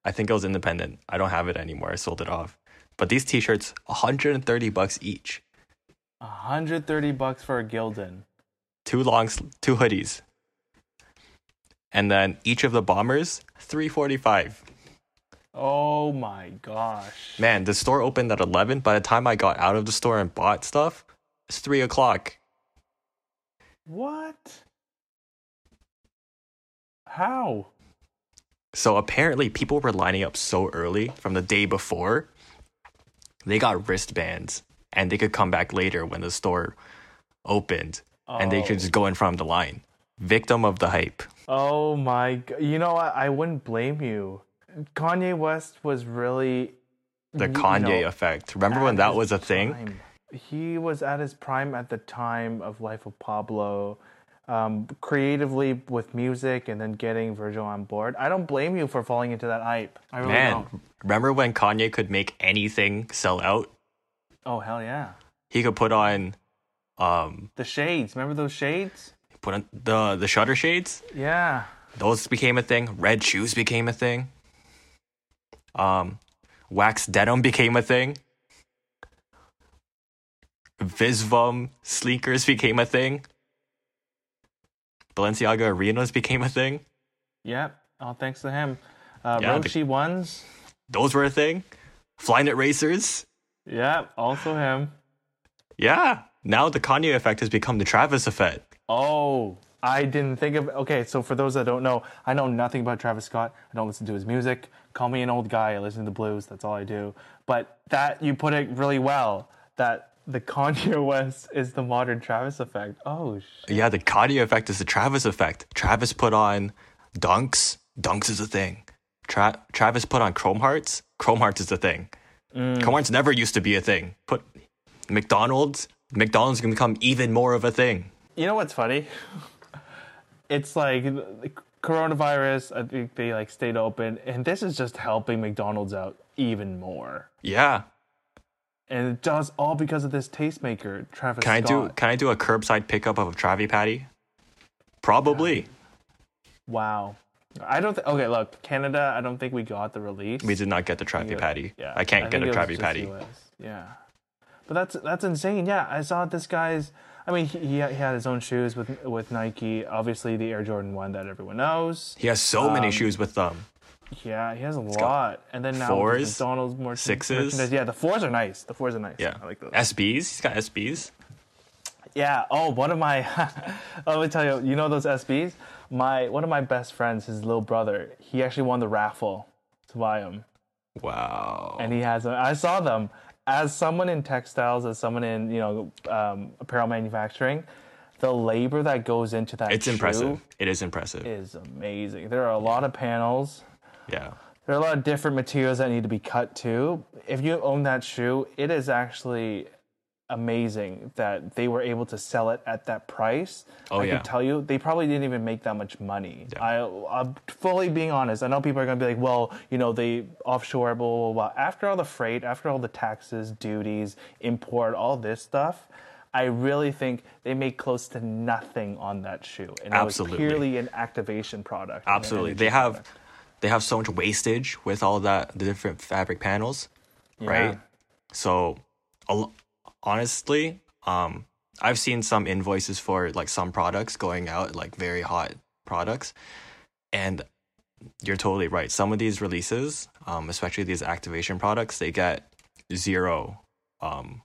Speaker 1: I think it was independent. I don't have it anymore. I sold it off. But these t-shirts, 130 bucks each.
Speaker 2: 130 bucks for a Gildan.
Speaker 1: Two long two hoodies. And then each of the bombers, 345.
Speaker 2: Oh my gosh.
Speaker 1: Man, the store opened at 11. By the time I got out of the store and bought stuff, it's 3 o'clock.
Speaker 2: What? How?
Speaker 1: So apparently people were lining up so early from the day before. They got wristbands and they could come back later when the store opened and they could
Speaker 2: Oh.
Speaker 1: just go in front of the line. Victim of the hype.
Speaker 2: Oh my! g- You know what? I wouldn't blame you. Kanye West was really
Speaker 1: The Kanye
Speaker 2: know,
Speaker 1: effect. Remember when that was a thing?
Speaker 2: He was at his prime at the time of Life of Pablo, um, creatively with music and then getting Virgil on board. I don't blame you for falling into that hype. I really
Speaker 1: Man,
Speaker 2: don't.
Speaker 1: remember when Kanye could make anything sell out?
Speaker 2: Oh hell yeah!
Speaker 1: He could put on um
Speaker 2: The shades. Remember those shades?
Speaker 1: Put on the the shutter shades.
Speaker 2: Yeah.
Speaker 1: Those became a thing. Red shoes became a thing. Um wax denim became a thing. Visvim sneakers became a thing. Balenciaga arenas became a thing.
Speaker 2: Yep. All thanks to him. Uh,
Speaker 1: Yeah, the-
Speaker 2: ones.
Speaker 1: Those were a thing. Flyknit racers.
Speaker 2: Yep. Also him.
Speaker 1: Yeah. Now the Kanye effect has become the Travis effect.
Speaker 2: Oh, I didn't think of. Okay, so for those that don't know, I know nothing about Travis Scott. I don't listen to his music. Call me an old guy. I listen to blues. That's all I do. But that you put it really well. That the Kanye <laughs> West is the modern Travis effect. Oh shit.
Speaker 1: Yeah, the Kanye effect is the Travis effect. Travis put on dunks. Dunks is a thing. Tra- Travis put on Chrome Hearts. Chrome Hearts is a thing. Mm. Chrome Hearts never used to be a thing. Put McDonald's. McDonald's can become even more of a thing.
Speaker 2: You know what's funny? It's like the coronavirus. I think they like stayed open, and this is just helping McDonald's out even more.
Speaker 1: Yeah.
Speaker 2: And it does all because of this tastemaker, Travis
Speaker 1: Can I do can I do a curbside pickup of a Travi Patty? Probably.
Speaker 2: Wow. I don't. Th- okay, look, Canada. I don't think we got the release.
Speaker 1: We did not get the Travi Patty.
Speaker 2: Yeah,
Speaker 1: I can't get a Travi Patty.
Speaker 2: US. Yeah, but that's that's insane. Yeah, I saw this guy's. I mean, he, he had his own shoes with with Nike. Obviously, the Air Jordan One that everyone knows.
Speaker 1: He has so many
Speaker 2: Um,
Speaker 1: shoes with them.
Speaker 2: Yeah, he has a lot. And then now
Speaker 1: fours,
Speaker 2: McDonald's more
Speaker 1: sixes.
Speaker 2: Yeah, the fours are nice. The fours are nice.
Speaker 1: Yeah.
Speaker 2: I like those.
Speaker 1: SBs. He's got SBs.
Speaker 2: Yeah. Oh, one of my. <laughs> let me tell you. You know those SBs? My one of my best friends, his little brother. He actually won the raffle to buy them.
Speaker 1: Wow.
Speaker 2: and he has them. I saw them as someone in textiles, as someone in you know um, apparel manufacturing. The labor that goes into that
Speaker 1: it's impressive. It is impressive.
Speaker 2: is amazing. There are a lot of panels.
Speaker 1: yeah.
Speaker 2: There are a lot of different materials that need to be cut too. If you own that shoe, it is actually amazing that they were able to sell it at that price.
Speaker 1: Oh,
Speaker 2: I
Speaker 1: yeah.
Speaker 2: can tell you, they probably didn't even make that much money. I, I'm fully being honest. I know people are going to be like, well, you know, they offshore, blah, blah, blah. After all the freight, after all the taxes, duties, import, all this stuff, I really think they make close to nothing on that shoe. And
Speaker 1: Absolutely.
Speaker 2: it was purely an activation product.
Speaker 1: Absolutely. They have
Speaker 2: product.
Speaker 1: they have so much wastage with all that the different fabric panels, right?
Speaker 2: Yeah.
Speaker 1: So a honestly, um I've seen some invoices for like some products going out like very hot products and you're totally right. Some of these releases, um especially these activation products, they get zero um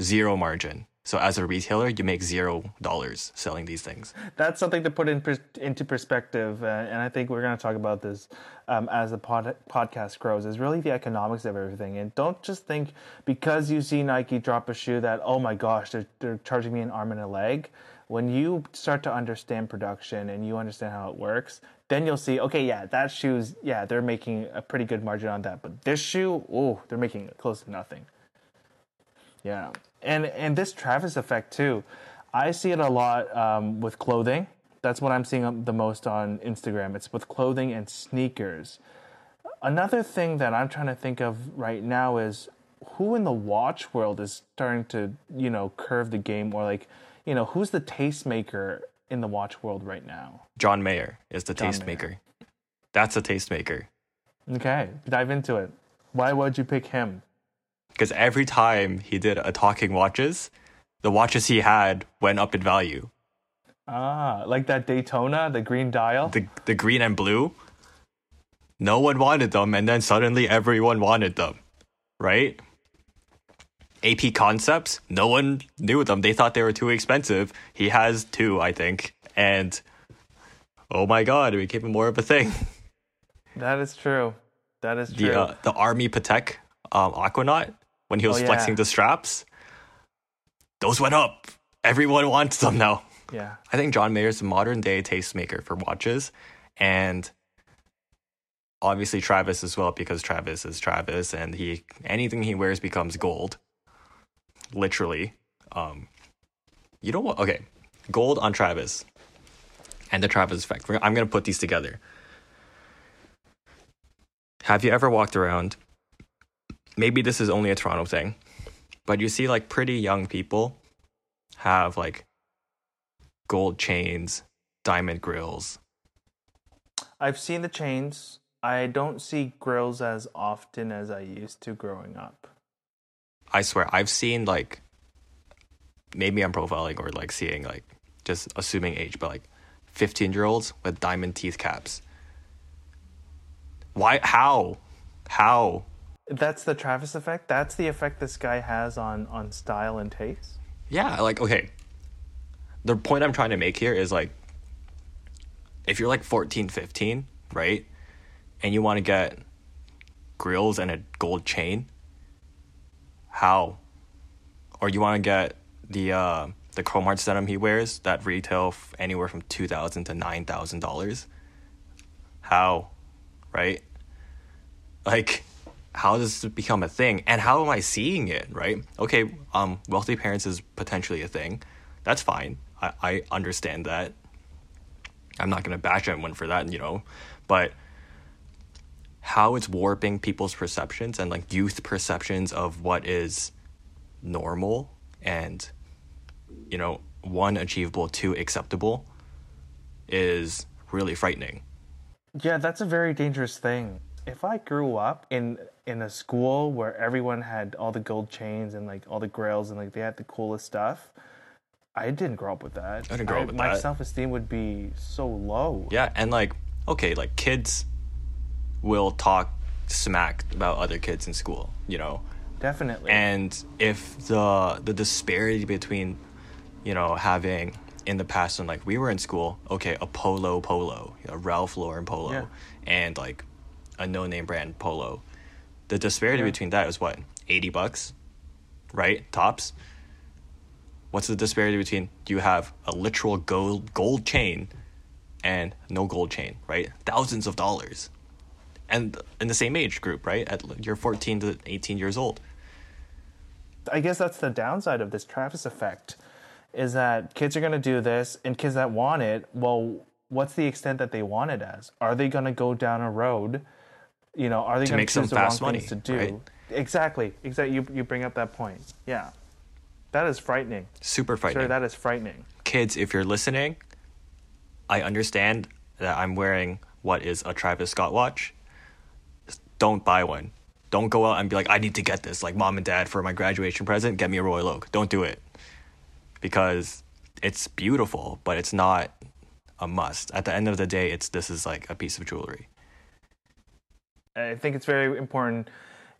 Speaker 1: zero margin. So as a retailer, you make zero dollars selling these things.
Speaker 2: that's something to put in pers- into perspective, uh, and I think we're going to talk about this um, as the pod- podcast grows. Is really the economics of everything, and don't just think because you see Nike drop a shoe that oh my gosh they're they're charging me an arm and a leg. When you start to understand production and you understand how it works, then you'll see okay yeah that shoe's yeah they're making a pretty good margin on that, but this shoe oh they're making close to nothing. Yeah, and and this Travis effect too, I see it a lot um, with clothing. That's what I'm seeing the most on Instagram. It's with clothing and sneakers. Another thing that I'm trying to think of right now is who in the watch world is starting to you know curve the game or like you know who's the tastemaker in the watch world right now.
Speaker 1: John Mayer is the
Speaker 2: John
Speaker 1: tastemaker. That's a tastemaker.
Speaker 2: Okay, dive into it. Why would you pick him?
Speaker 1: Because every time he did a talking watches, the watches he had went up in value.
Speaker 2: Ah, like that Daytona, the green dial.
Speaker 1: The the green and blue, no one wanted them, and then suddenly everyone wanted them, right? AP concepts, no one knew them. They thought they were too expensive. He has two, I think, and oh my god, it became more of a thing. <laughs>
Speaker 2: that is true. That is true.
Speaker 1: The uh, the Army Patek um, Aquanaut when he was
Speaker 2: Oh, yeah.
Speaker 1: flexing the straps, those went up. Everyone wants them now.
Speaker 2: Yeah.
Speaker 1: I think John Mayer is a modern day tastemaker for watches, and obviously Travis as well because Travis is Travis, and he anything he wears becomes gold, literally. Um, you know what? Okay, gold on Travis, and the Travis effect. I'm gonna put these together. Have you ever walked around? Maybe this is only a Toronto thing, but you see like pretty young people have like gold chains, diamond grills.
Speaker 2: I've seen the chains. I don't see grills as often as I used to growing up.
Speaker 1: I swear, I've seen like maybe I'm profiling or like seeing like just assuming age, but like 15 year olds with diamond teeth caps. Why? How? How?
Speaker 2: That's the Travis effect. That's the effect this guy has on on style and taste.
Speaker 1: Yeah, like okay. The point I'm trying to make here is like if you're like 14, 15, right? And you want to get grills and a gold chain, how? Or you want to get the uh the Chrome denim he wears that retail f- anywhere from 2000 to $9,000. How? Right? Like how does this become a thing? And how am i seeing it right? Okay um wealthy parents is potentially a thing. That's fine. I, I understand that. I'm not going to bash anyone for that you know. But how it's warping people's perceptions and like youth perceptions of what is normal and you know one achievable two acceptable is really frightening.
Speaker 2: Yeah, that's a very dangerous thing. If I grew up in in a school where everyone had all the gold chains and like all the grails and like they had the coolest stuff, I didn't grow up with that.
Speaker 1: I didn't grow up with
Speaker 2: my
Speaker 1: that.
Speaker 2: self esteem would be so low.
Speaker 1: Yeah, and like okay, like kids will talk smack about other kids in school, you know.
Speaker 2: Definitely.
Speaker 1: And if the the disparity between, you know, having in the past when like we were in school, okay, a polo polo, a Ralph Lauren polo,
Speaker 2: Yeah.
Speaker 1: and like a no name brand polo, the disparity
Speaker 2: Yeah.
Speaker 1: between that is what eighty bucks, right? Tops. What's the disparity between you have a literal gold gold chain and no gold chain, right? Thousands of dollars. And in the same age group, right? At you're 14 to 18 years old.
Speaker 2: I guess that's the downside of this Travis effect is that kids are going to do this and kids that want it, well, what's the extent that they want it as? Are they going to go down a road? You know, are they going to
Speaker 1: make some
Speaker 2: choose the
Speaker 1: fast
Speaker 2: wrong
Speaker 1: money,
Speaker 2: things to do?
Speaker 1: right?
Speaker 2: Exactly. Exactly. You, you bring up that point. Yeah. That is frightening.
Speaker 1: Super frightening.
Speaker 2: Sure, that is frightening.
Speaker 1: Kids, if you're listening, I understand that I'm wearing what is a Travis Scott watch. Just don't buy one. Don't go out and be like, I need to get this. Like, mom and dad, for my graduation present, get me a Royal Oak. Don't do it. Because it's beautiful, but it's not a must. At the end of the day, it's this is like a piece of jewelry.
Speaker 2: I think it's very important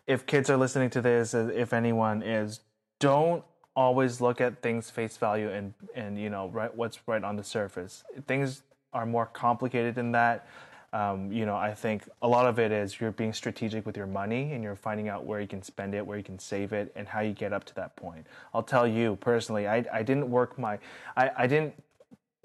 Speaker 2: if kids are listening to this, if anyone is, don't always look at things face value and and you know right what's right on the surface. Things are more complicated than that. Um, you know, I think a lot of it is you're being strategic with your money and you're finding out where you can spend it, where you can save it, and how you get up to that point. I'll tell you personally, I I didn't work my, I I didn't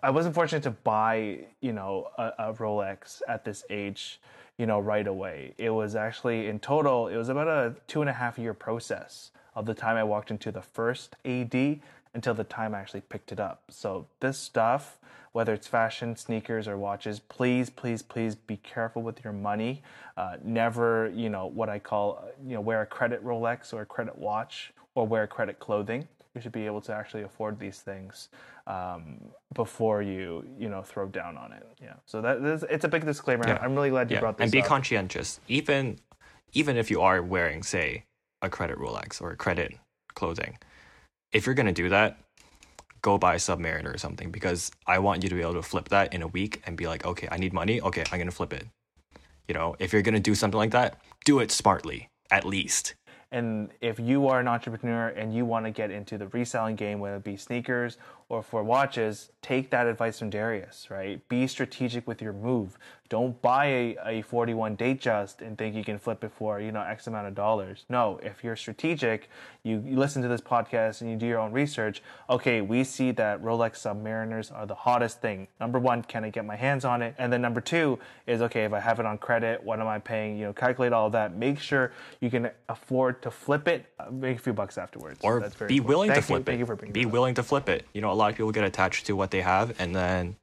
Speaker 2: I wasn't fortunate to buy, you know, a, a Rolex at this age, you know, right away. It was actually in total, it was about a two and a half year process of the time I walked into the first AD until the time I actually picked it up. So this stuff, whether it's fashion, sneakers, or watches, please, please, please be careful with your money. Uh, never, you know, what I call, you know, wear a credit Rolex or a credit watch or wear credit clothing you should be able to actually afford these things um, before you you know throw down on it. Yeah. So that is, it's a big disclaimer.
Speaker 1: Yeah.
Speaker 2: I'm really glad you
Speaker 1: Yeah,
Speaker 2: brought this
Speaker 1: and be
Speaker 2: up.
Speaker 1: conscientious. Even even if you are wearing, say, a credit Rolex or credit clothing, if you're gonna do that, go buy a Submariner or something because I want you to be able to flip that in a week and be like, okay, I need money. Okay, I'm gonna flip it. You know, if you're gonna do something like that, do it smartly, at least.
Speaker 2: And if you are an entrepreneur and you want to get into the reselling game, whether it be sneakers or for watches, take that advice from Darius, right? Be strategic with your move. Don't buy a, a 41 Datejust and think you can flip it for, you know, X amount of dollars. No, if you're strategic, you, you listen to this podcast and you do your own research. Okay, we see that Rolex Submariners are the hottest thing. Number one, can I get my hands on it? And then number two is, okay, if I have it on credit, what am I paying? You know, calculate all of that. Make sure you can afford to flip it, uh, make a few bucks afterwards.
Speaker 1: or
Speaker 2: That's very
Speaker 1: be
Speaker 2: important.
Speaker 1: willing to
Speaker 2: Thank you-
Speaker 1: flip
Speaker 2: thank
Speaker 1: it.
Speaker 2: you for bringing
Speaker 1: be willing to flip it. You know, lot of people get attached to what they have, and then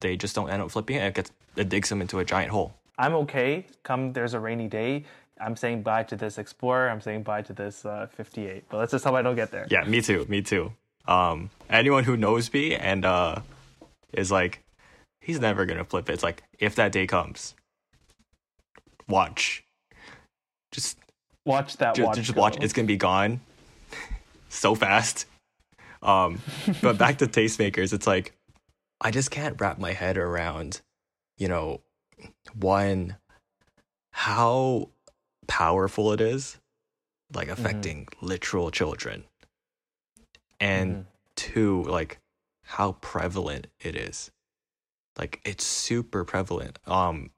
Speaker 1: they just don't end up flipping it. It gets it digs them into a giant hole.
Speaker 2: I'm okay. Come there's a rainy day. I'm saying bye to this Explorer. I'm saying bye to this uh, 58. But let's just hope I don't get there.
Speaker 1: Yeah, me too. Me too. Um, anyone who knows me and uh, is like, he's never gonna flip it. It's like if that day comes, watch. Just
Speaker 2: Watch that
Speaker 1: just,
Speaker 2: watch.
Speaker 1: just watch. It's gonna be gone so fast. Um, but back to tastemakers, it's like I just can't wrap my head around, you know, one how powerful it is, like affecting literal children, and
Speaker 2: Mhm.
Speaker 1: two, like how prevalent it is. Like it's super prevalent. Um,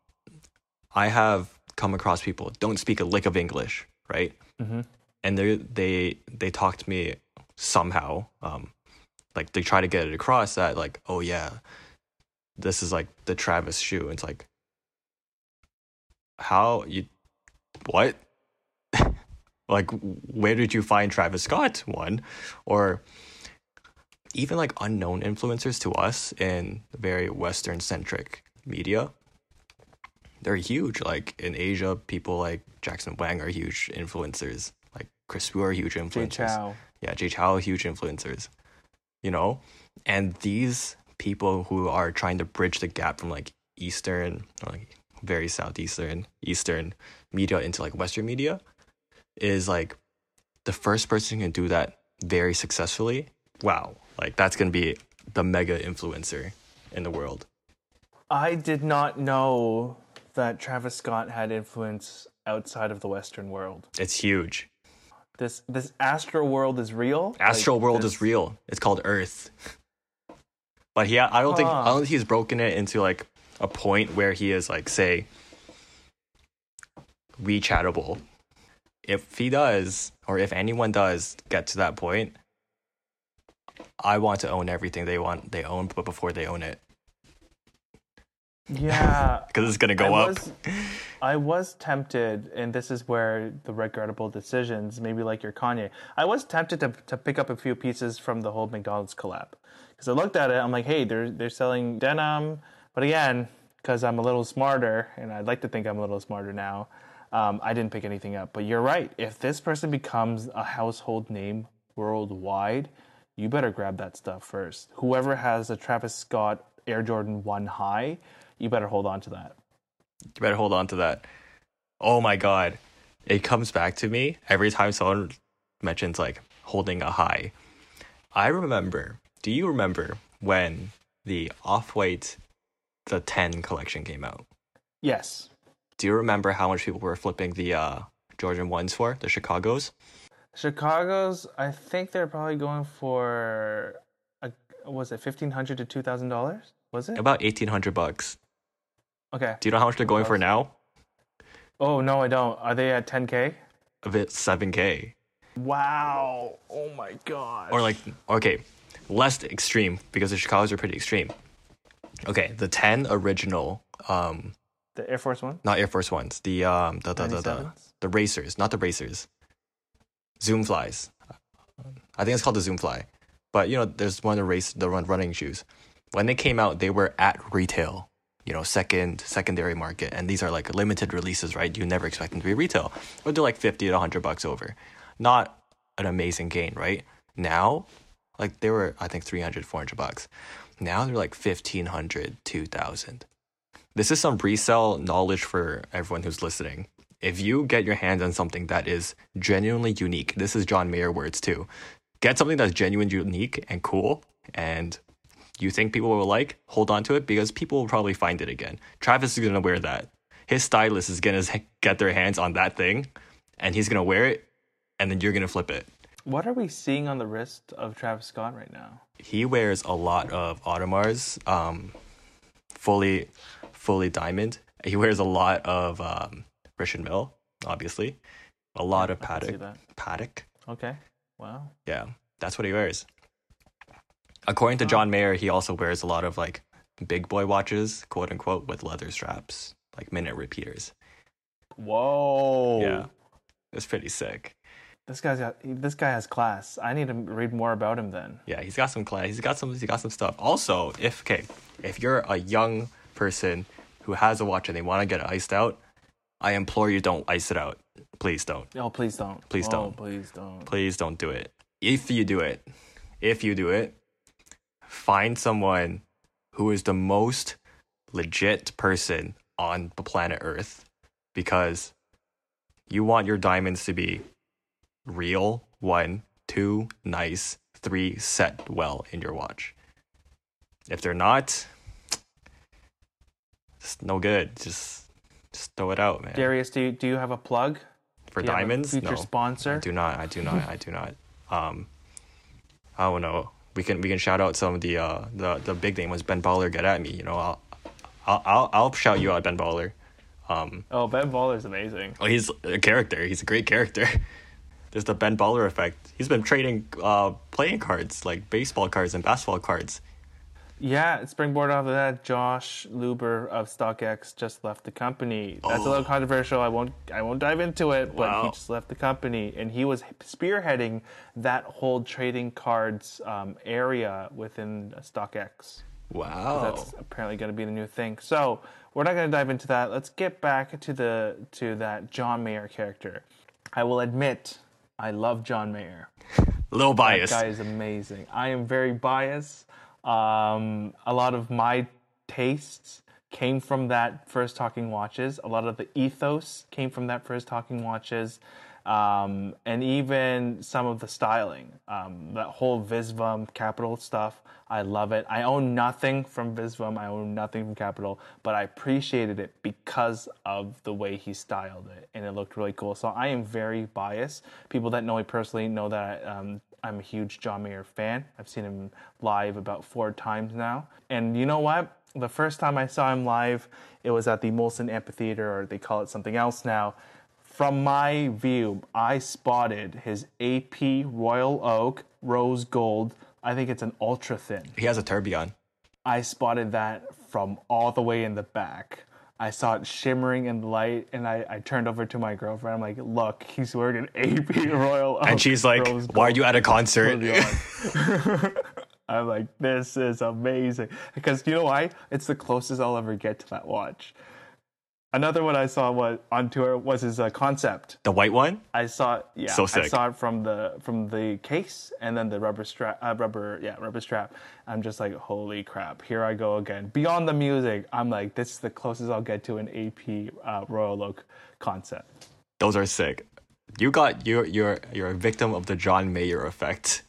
Speaker 1: I have come across people don't speak a lick of English, right?
Speaker 2: Mhm.
Speaker 1: And they they they talk to me somehow. Um, like they try to get it across that like, oh yeah, this is like the Travis shoe. And it's like, how you, what? <laughs> like, where did you find Travis Scott one, or even like unknown influencers to us in very Western centric media? They're huge. Like in Asia, people like Jackson Wang are huge influencers. Like Kris Wu are huge
Speaker 2: Jay
Speaker 1: influencers
Speaker 2: Chou.
Speaker 1: Yeah, Jay Chou, huge influencers, you know, and these people who are trying to bridge the gap from like Eastern, or like very southeastern, Eastern media into like Western media, is like the first person who can do that very successfully. Wow, like that's gonna be the mega influencer in the world.
Speaker 2: I did not know that Travis Scott had influence outside of the Western world.
Speaker 1: It's huge.
Speaker 2: This this Astro world is real.
Speaker 1: Astral
Speaker 2: Like,
Speaker 1: world
Speaker 2: this-
Speaker 1: is real. It's called Earth. <laughs> But he, I don't think, I don't think he's broken it into like a point where he is like, say, WeChatable. If he does, or if anyone does get to that point, I want to own everything they want they own, but before they own it,
Speaker 2: Yeah, <laughs>
Speaker 1: because it's gonna go
Speaker 2: I
Speaker 1: up.
Speaker 2: was, I was tempted, and this is where the regrettable decisions, maybe like your Kanye. I was tempted to to pick up a few pieces from the whole McDonald's collab because I looked at it. I'm like, hey, they're they're selling denim, but again, because I'm a little smarter, and I'd like to think I'm a little smarter now. Um, I didn't pick anything up, but you're right. If this person becomes a household name worldwide, you better grab that stuff first. Whoever has a Travis Scott Air Jordan 1 high, you better hold on to that.
Speaker 1: You better hold on to that. Oh my god. It comes back to me every time someone mentions like holding a high. I remember, do you remember when the Off White the 10 collection came out?
Speaker 2: Yes.
Speaker 1: Do you remember how much people were flipping the uh Jordan 1s for, the Chicago's?
Speaker 2: Chicago's, I think they're probably going for, a, was it 1,500 to $2,000? Was it?
Speaker 1: About 1800 bucks.
Speaker 2: Okay.
Speaker 1: Do you know how much they're going for now?
Speaker 2: Oh, no, I don't. Are they at 10K?
Speaker 1: A bit 7k.
Speaker 2: Wow. Oh my God.
Speaker 1: or like okay less extreme because the chicago's are pretty extreme okay the 10 original um
Speaker 2: the Air Force One?
Speaker 1: not air force ones the um the the, the, the, the racers not the racers zoom flies i think it's called the zoom fly but you know there's one of the race the run running shoes when they came out they were at retail you know second secondary market and these are like limited releases right? You never expect them to be retail. But they're like 50 to 100 bucks over. Not an amazing gain right? Now like they were i think 300 400 bucks. Now they're like 1500 2000 this is some resale knowledge for everyone who's listening. If you get your hands on something that is genuinely unique this is john mayer words too. Get something that's genuinely unique and cool and you think people will like, hold on to it because people will probably find it again. Travis is gonna wear that. His stylist is gonna get their hands on that thing, and he's gonna wear it, and then you're gonna flip it.
Speaker 2: What are we seeing on the wrist of Travis Scott right now?
Speaker 1: He wears a lot of Audemars, um, fully, fully diamond. He wears a lot of um, Richard Mille, obviously. A lot of
Speaker 2: I can see Patek.
Speaker 1: Patek.
Speaker 2: Okay. Wow.
Speaker 1: Yeah, that's what he wears. According to John Mayer, he also wears a lot of like big boy watches, quote unquote, with leather straps, like minute repeaters.
Speaker 2: Whoa.
Speaker 1: Yeah, it's pretty sick.
Speaker 2: This guy's got this guy has class. I need to read more about him then.
Speaker 1: Yeah, he's got some class. He's got some. He's got some stuff. Also, if okay, if you're a young person who has a watch and they want to get it iced out, I implore you don't ice it out. Please don't.
Speaker 2: Oh, please don't.
Speaker 1: Please
Speaker 2: Oh,
Speaker 1: don't.
Speaker 2: Please don't.
Speaker 1: Please don't do it. If you do it, if you do it, find someone who is the most legit person on the planet Earth because you want your diamonds to be real, one, two, nice, three, set well in your watch. If they're not, it's no good. Just just throw it out, man.
Speaker 2: Darius, do you, do you have a plug?
Speaker 1: For
Speaker 2: Do you have a
Speaker 1: diamonds,
Speaker 2: future
Speaker 1: no.
Speaker 2: sponsor?
Speaker 1: I do not. I do not. I do not. Um, I don't know. We can we can shout out some of the uh the the big name was Ben Baller. Get at me. You know, I'll I'll I'll, I'll shout you out, Ben Baller. Um,
Speaker 2: Oh, Ben Baller's amazing.
Speaker 1: oh, he's a character. He's a great character. <laughs> There's the Ben Baller effect. He's been trading uh playing cards like baseball cards and basketball cards.
Speaker 2: Yeah, springboard off of that, Josh Luber of StockX just left the company. That's a little controversial. I won't I won't dive into it, but he
Speaker 1: Oh.
Speaker 2: Just left the company, and he was spearheading that whole trading cards um, area within StockX.
Speaker 1: Wow.
Speaker 2: That's apparently going to be the new thing. So we're not going to dive into that. Let's get back to the to that John Mayer character. I will admit, I love John Mayer.
Speaker 1: a <laughs> little
Speaker 2: That guy is amazing. I am very biased. Um, a lot of my tastes came from that first Talking Watches. A lot of the ethos came from that first Talking Watches. Um, and even some of the styling, um, that whole Visvim Kapital stuff. I love it. I own nothing from Visvim. I own nothing from Kapital, but I appreciated it because of the way he styled it, and it looked really cool. So I am very biased. People that know me personally know that um, I'm a huge John Mayer fan. I've seen him live about four times now. And you know what? The first time I saw him live, it was at the Molson Amphitheater, or they call it something else now. From my view, I spotted his AP Royal Oak Rose Gold. I think it's an ultra thin.
Speaker 1: he has a tourbillon.
Speaker 2: I spotted that from all the way in the back. I saw it shimmering in the light, and I, I turned over to my girlfriend. I'm like, "Look, he's wearing an <laughs> AP Royal Oak."
Speaker 1: And she's like,
Speaker 2: Rose
Speaker 1: "Why are you at a concert?" <laughs> <laughs>
Speaker 2: I'm like, "This is amazing," because you know why? It's the closest I'll ever get to that watch. Another one I saw was on tour was his uh, concept.
Speaker 1: the white one.
Speaker 2: I saw it. Yeah,
Speaker 1: So sick.
Speaker 2: I saw it from the from the case and then the rubber strap, uh, rubber yeah, rubber strap. I'm just like, holy crap! Here I go again. Beyond the music, I'm like, this is the closest I'll get to an AP uh, Royal Oak concept.
Speaker 1: Those are sick. You got you're you're you're a victim of the John Mayer effect.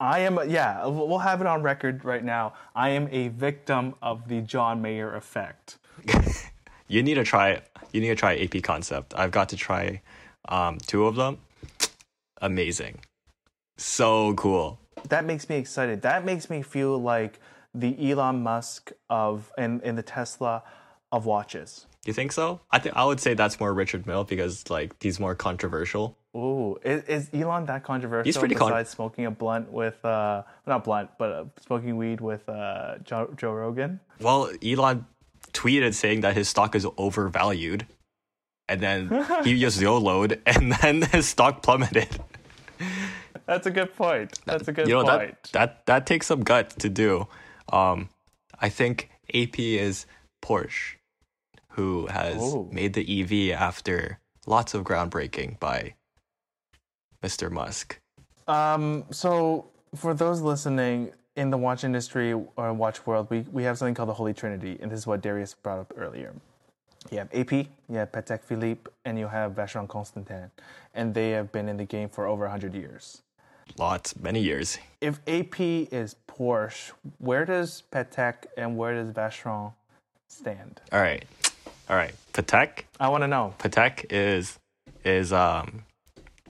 Speaker 2: I am, yeah, we'll have it on record right now. I am a victim of the John Mayer effect. <laughs>
Speaker 1: You need to try you need to try AP concept. I've got to try um two of them. Amazing. So cool.
Speaker 2: That makes me excited. That makes me feel like the Elon Musk of and, and the Tesla of watches.
Speaker 1: You think so? I think I would say that's more Richard Mille because like he's more controversial.
Speaker 2: Ooh, is, is Elon that controversial?
Speaker 1: He's pretty con-
Speaker 2: besides smoking a blunt with, uh, not blunt, but uh, smoking weed with uh, Joe, Joe Rogan.
Speaker 1: Well, Elon tweeted saying that his stock is overvalued. And then <laughs> he just YOLO'd <laughs> and then his stock plummeted.
Speaker 2: That's a good point. That's a good
Speaker 1: you know
Speaker 2: point.
Speaker 1: that that that takes some guts to do. Um, I think AP is Porsche, who has
Speaker 2: Oh.
Speaker 1: made the EV after lots of groundbreaking by Mr. Musk.
Speaker 2: Um, so for those listening in the watch industry or watch world, we, we have something called the Holy Trinity, and this is what Darius brought up earlier. You have AP, you have Patek Philippe, and you have Vacheron Constantin, and they have been in the game for over 100 years.
Speaker 1: Lots, many years.
Speaker 2: If AP is Porsche, where does Patek and where does Vacheron stand?
Speaker 1: All right, all right. Patek,
Speaker 2: I want to know.
Speaker 1: Patek is is um,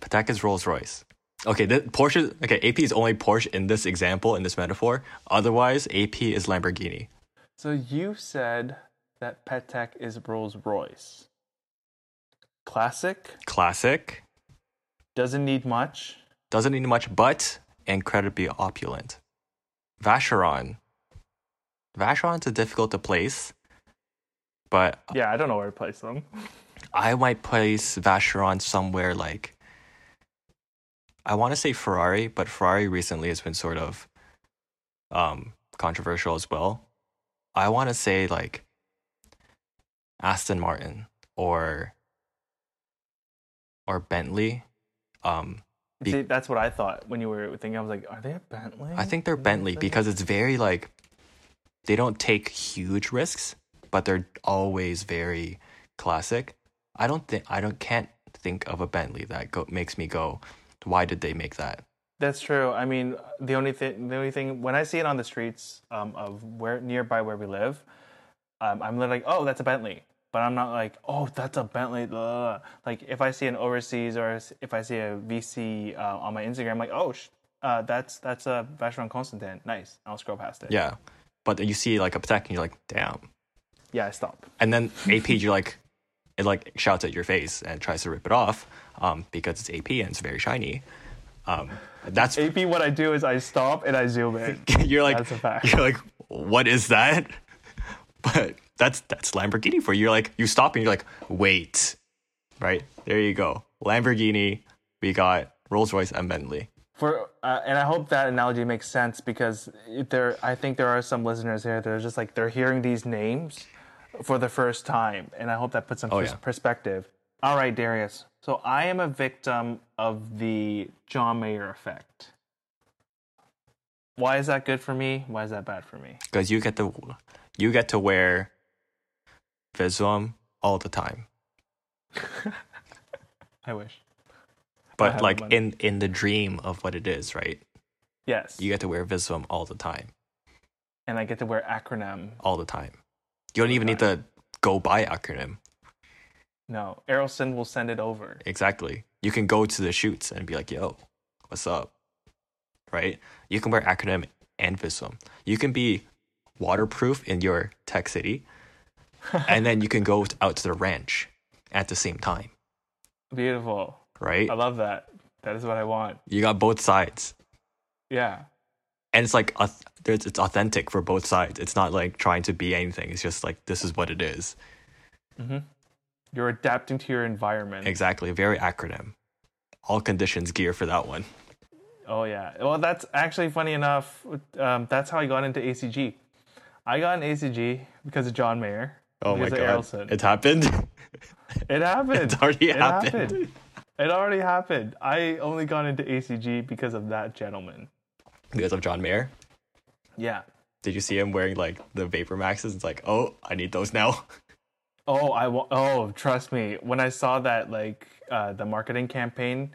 Speaker 1: Patek is Rolls Royce. Okay, the Porsche. Okay, AP is only Porsche in this example in this metaphor. Otherwise, AP is Lamborghini.
Speaker 2: So you said that Patek is Rolls Royce. Classic
Speaker 1: Classic
Speaker 2: doesn't need much.
Speaker 1: doesn't need much, but incredibly opulent. Vacheron. Vacheron's a difficult to place, but
Speaker 2: Yeah, I don't know where to place them. <laughs>
Speaker 1: I might place Vacheron somewhere like I want to say Ferrari, but Ferrari recently has been sort of um controversial as well. I want to say like Aston Martin or or Bentley. Um Be-
Speaker 2: See, that's what I thought when you were thinking. I was like, are they a Bentley?
Speaker 1: I think they're
Speaker 2: Is
Speaker 1: Bentley because it's very like they don't take huge risks, but they're always very classic. I don't think I don't can't think of a Bentley that go, makes me go, why did they make that?
Speaker 2: That's true. I mean, the only thing, the only thing, when I see it on the streets um, of where nearby where we live, um, I'm like, oh, that's a Bentley. But I'm not like, oh, that's a Bentley. blah." Like if I see an overseas or if I see a VC uh, on my Instagram, I'm like, oh, sh- uh, that's that's a Vacheron Constantin. Nice. I'll scroll past it.
Speaker 1: Yeah, but you see like a Patek and you're like, damn.
Speaker 2: Yeah, I stop.
Speaker 1: And then AP, you're like, it like shouts at your face and tries to rip it off, um, because it's AP and it's very shiny. Um, that's
Speaker 2: AP, what I do is I stop and I zoom in. <laughs>
Speaker 1: you're like
Speaker 2: That's a fact.
Speaker 1: you're like what is that <laughs> but that's that's lamborghini for you you're like you stop and you're like wait right there you go lamborghini we got rolls royce and bentley
Speaker 2: For uh, and I hope that analogy makes sense because there, I think there are some listeners here that are just like they're hearing these names for the first time, and I hope that puts some
Speaker 1: Oh,
Speaker 2: pers-
Speaker 1: yeah.
Speaker 2: perspective. All right, Darius. So I am a victim of the John Mayer effect. Why is that good for me? Why is that bad for me?
Speaker 1: because you get to you get to wear Visvim all the time <laughs>
Speaker 2: I wish.
Speaker 1: but
Speaker 2: have
Speaker 1: like in in the dream of what it is right
Speaker 2: Yes.
Speaker 1: you get to wear Visvim all the time
Speaker 2: and I get to wear acronym.
Speaker 1: all the time you don't even need to go buy acronym
Speaker 2: No, Errolson will send it over.
Speaker 1: Exactly. You can go to the shoots and be like, yo, what's up? Right? You can wear acronym and Visvim. You can be waterproof in your tech city, <laughs> and then you can go out to the ranch at the same time.
Speaker 2: Beautiful.
Speaker 1: Right?
Speaker 2: I love that. That is what I want.
Speaker 1: You got both sides.
Speaker 2: Yeah.
Speaker 1: And it's like it's authentic for both sides. It's not like trying to be anything. It's just like this is what it is.
Speaker 2: You're adapting to your environment.
Speaker 1: Exactly. Very acronym. All conditions gear for that one.
Speaker 2: Oh yeah. Well, that's actually funny enough. Um, that's how I got into ACG. I got an ACG because of John Mayer.
Speaker 1: Oh my god. It happened. <laughs>
Speaker 2: It happened.
Speaker 1: It's already
Speaker 2: It
Speaker 1: happened.
Speaker 2: It already happened. I only got into ACG because of that gentleman.
Speaker 1: Because of John Mayer.
Speaker 2: Yeah.
Speaker 1: Did you see him wearing like the Vapor Maxes? It's like, oh, I need those now. <laughs>
Speaker 2: Oh, I wa- oh, trust me. When I saw that, like uh, the marketing campaign,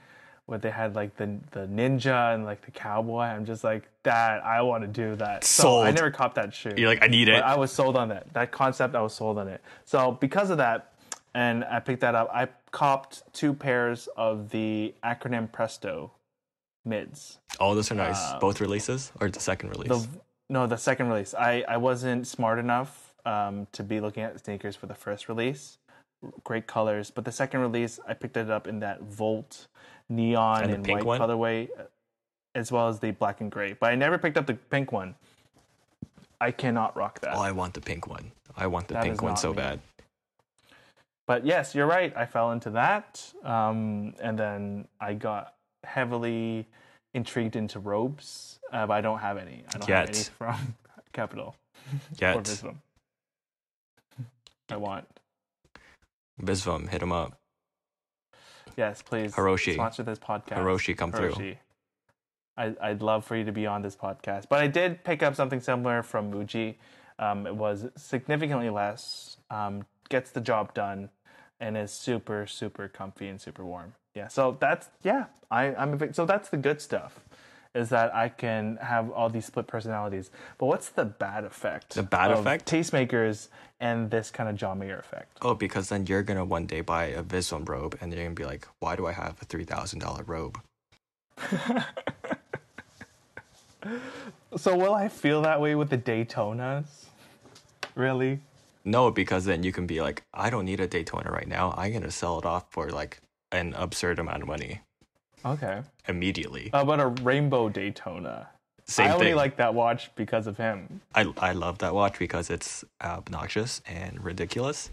Speaker 2: where they had like the the ninja and like the cowboy, I'm just like that. I want to do that. So I never copped that shoe.
Speaker 1: You're like, I need
Speaker 2: But
Speaker 1: it.
Speaker 2: I was sold on that. That concept, I was sold on it. So because of that, and I picked that up, I copped two pairs of the acronym Presto mids.
Speaker 1: Oh, those are nice. Both releases or the second release?
Speaker 2: The no, the second release. I I wasn't smart enough um, to be looking at sneakers for the first release. Great colors, but the second release, I picked it up in that Volt neon
Speaker 1: And
Speaker 2: and, white
Speaker 1: one?
Speaker 2: colorway, uh, as well as the black and gray. But I never picked up the pink one. I cannot rock that.
Speaker 1: oh, I want the pink one. I want the
Speaker 2: That
Speaker 1: pink one so
Speaker 2: me.
Speaker 1: bad.
Speaker 2: But yes, you're right. I fell into that, um, and then I got heavily intrigued into robes. Uh, but I don't have any. I don't have any from <laughs> Kapital or
Speaker 1: Yet,
Speaker 2: Visvim. I want.
Speaker 1: Visvim, hit him up.
Speaker 2: Yes, please.
Speaker 1: Hiroshi.
Speaker 2: Sponsor this podcast.
Speaker 1: Hiroshi, come through.
Speaker 2: Hiroshi. I, I'd love for you to be on this podcast. But I did pick up something similar from Muji. Um, it was significantly less, um, gets the job done, and is super, super comfy and super warm. Yeah. So that's, yeah, I, I'm a so that's the good stuff. Is that I can have all these split personalities. But what's the bad effect?
Speaker 1: The bad
Speaker 2: of
Speaker 1: effect?
Speaker 2: Tastemakers and this kind of John Mayer effect.
Speaker 1: Oh, because then you're gonna one day buy a Visvim robe, and you're gonna be like, why do I have a three thousand dollar robe? <laughs>
Speaker 2: So will I feel that way with the Daytonas? Really?
Speaker 1: No, because then you can be like, I don't need a Daytona right now. I'm gonna sell it off for like an absurd amount of money
Speaker 2: Okay.
Speaker 1: immediately.
Speaker 2: How about a rainbow Daytona?
Speaker 1: Same
Speaker 2: I only
Speaker 1: thing.
Speaker 2: like that watch because of him.
Speaker 1: I I love that watch because it's obnoxious and ridiculous.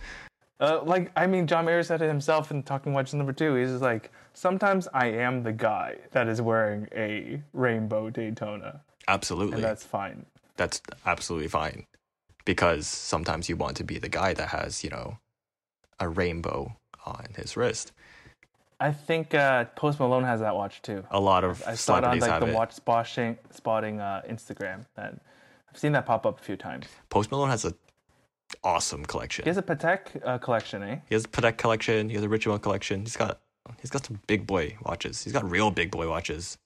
Speaker 2: Uh, like I mean, John Mayer said it himself in Talking Watches number two. He's just like, sometimes I am the guy that is wearing a rainbow Daytona,
Speaker 1: Absolutely.
Speaker 2: and that's fine.
Speaker 1: that's absolutely fine because sometimes you want to be the guy that has you know a rainbow on his wrist
Speaker 2: I think uh, Post Malone has that watch too.
Speaker 1: a lot of
Speaker 2: I saw it on like the
Speaker 1: it
Speaker 2: watch spotting spotting uh, Instagram, and I've seen that pop up a few times.
Speaker 1: post malone has a awesome collection
Speaker 2: He has a Patek uh, collection, eh?
Speaker 1: he has a Patek collection he has a ritual collection he's got he's got some big boy watches he's got real big boy watches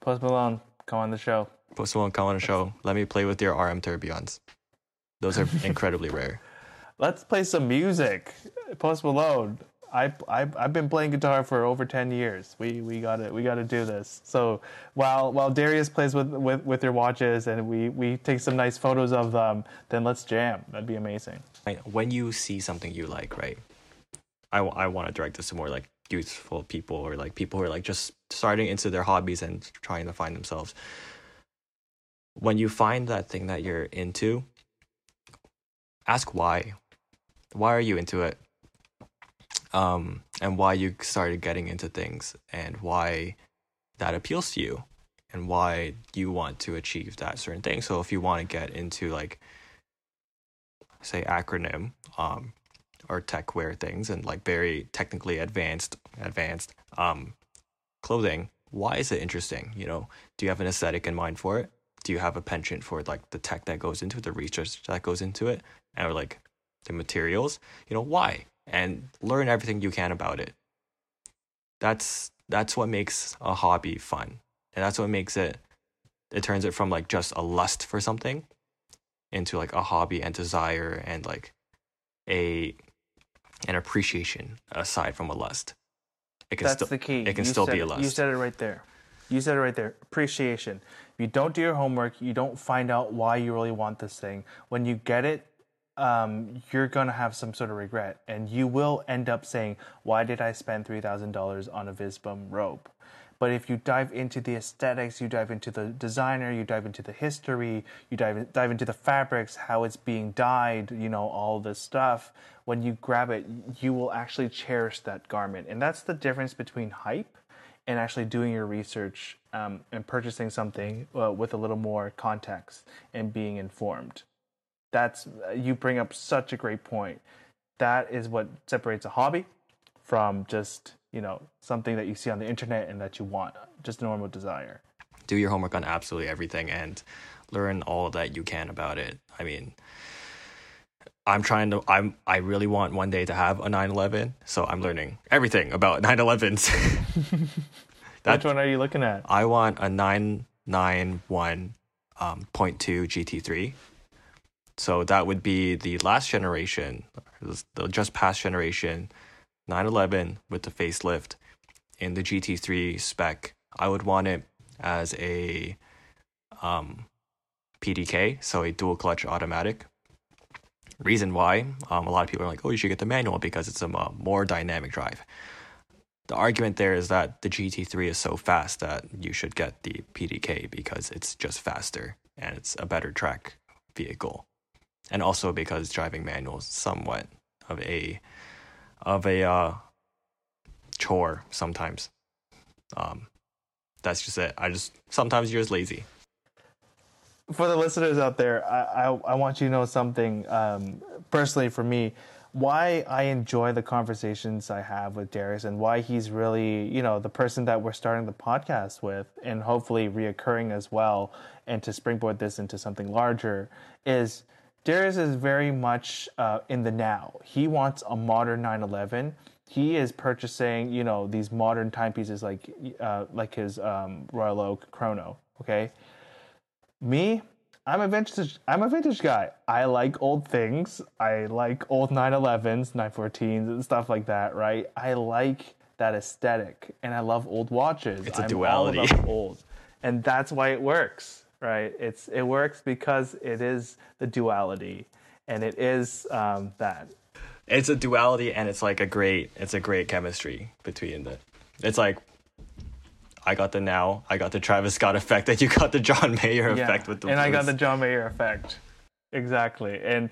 Speaker 2: Post Malone, come on the show.
Speaker 1: post malone come on the show let me play with your rm tourbillons those are <laughs> incredibly rare
Speaker 2: Let's play some music. Post Malone. I, I I've been playing guitar for over ten years. We we got to we got to do this. So while while Darius plays with, with with your watches and we we take some nice photos of them, then let's jam. That'd be amazing.
Speaker 1: When you see something you like right i, I want to direct this to more like youthful people or like people who are like just starting into their hobbies and trying to find themselves when you find that thing that you're into ask why why are you into it um and why you started getting into things and why that appeals to you and why you want to achieve that certain thing. So if you want to get into like say acronym um or tech wear things and like very technically advanced advanced um clothing why is it interesting? You know do you have an aesthetic in mind for it? Do you have a penchant for like the tech that goes into it the research that goes into it or like the materials? You know why and learn everything you can about it that's that's what makes a hobby fun and that's what makes it it turns it from like just a lust for something into like a hobby and desire and like a an appreciation aside from a lust it can
Speaker 2: That's
Speaker 1: still
Speaker 2: the key.
Speaker 1: it can
Speaker 2: You
Speaker 1: still
Speaker 2: said
Speaker 1: be a lust
Speaker 2: You said it right there. You said it right there. Appreciation. If you don't do your homework, you don't find out why you really want this thing. When you get it, um, you're gonna have some sort of regret, and you will end up saying, "Why did I spend three thousand dollars on a Visvim robe?" But if you dive into the aesthetics, you dive into the designer, you dive into the history, you dive dive into the fabrics, how it's being dyed, you know, all this stuff. When you grab it, you will actually cherish that garment, and that's the difference between hype and actually doing your research um, and purchasing something uh, with a little more context and being informed. That's you bring up such a great point. That is what separates a hobby from just you know something that you see on the internet and that you want, just a normal desire.
Speaker 1: do your homework on absolutely everything and learn all that you can about it. I mean, I'm trying to I'm I really want one day to have a 911, so I'm learning everything about <laughs> 911s. <laughs>
Speaker 2: Which one are you looking at?
Speaker 1: I want a 991 um, point two GT3. So that would be the last generation, the just past generation 911 with the facelift in the GT3 spec. I would want it as a um, PDK, so a dual clutch automatic. Reason why um, a lot of people are like, oh, you should get the manual because it's a more dynamic drive. The argument there is that the GT3 is so fast that you should get the PDK because it's just faster and it's a better track vehicle. And also because driving manual is somewhat of a of a uh, chore sometimes. Um, that's just it. I just sometimes you're just lazy.
Speaker 2: for the listeners out there, I, I, I want you to know something um, personally for me. Why I enjoy the conversations I have with Darius and why he's really, you know, the person that we're starting the podcast with and hopefully reoccurring as well and to springboard this into something larger is Darius is very much uh, in the now. He wants a modern 911. He is purchasing, you know, these modern timepieces like uh, like his um, Royal Oak Chrono. Okay, me, I'm a vintage. I'm a vintage guy. I like old things. I like old 911s, 914s, and stuff like that. Right? I like that aesthetic, and I love old watches.
Speaker 1: It's a
Speaker 2: I'm
Speaker 1: duality.
Speaker 2: Old, and that's why it works, right? It's it works because it is the duality, and it is um, that.
Speaker 1: It's a duality, and it's like a great. It's a great chemistry between the. It's like. I got the now. I got the Travis Scott effect, and you got the John Mayer effect with the.
Speaker 2: and I got the. John Mayer effect, exactly. And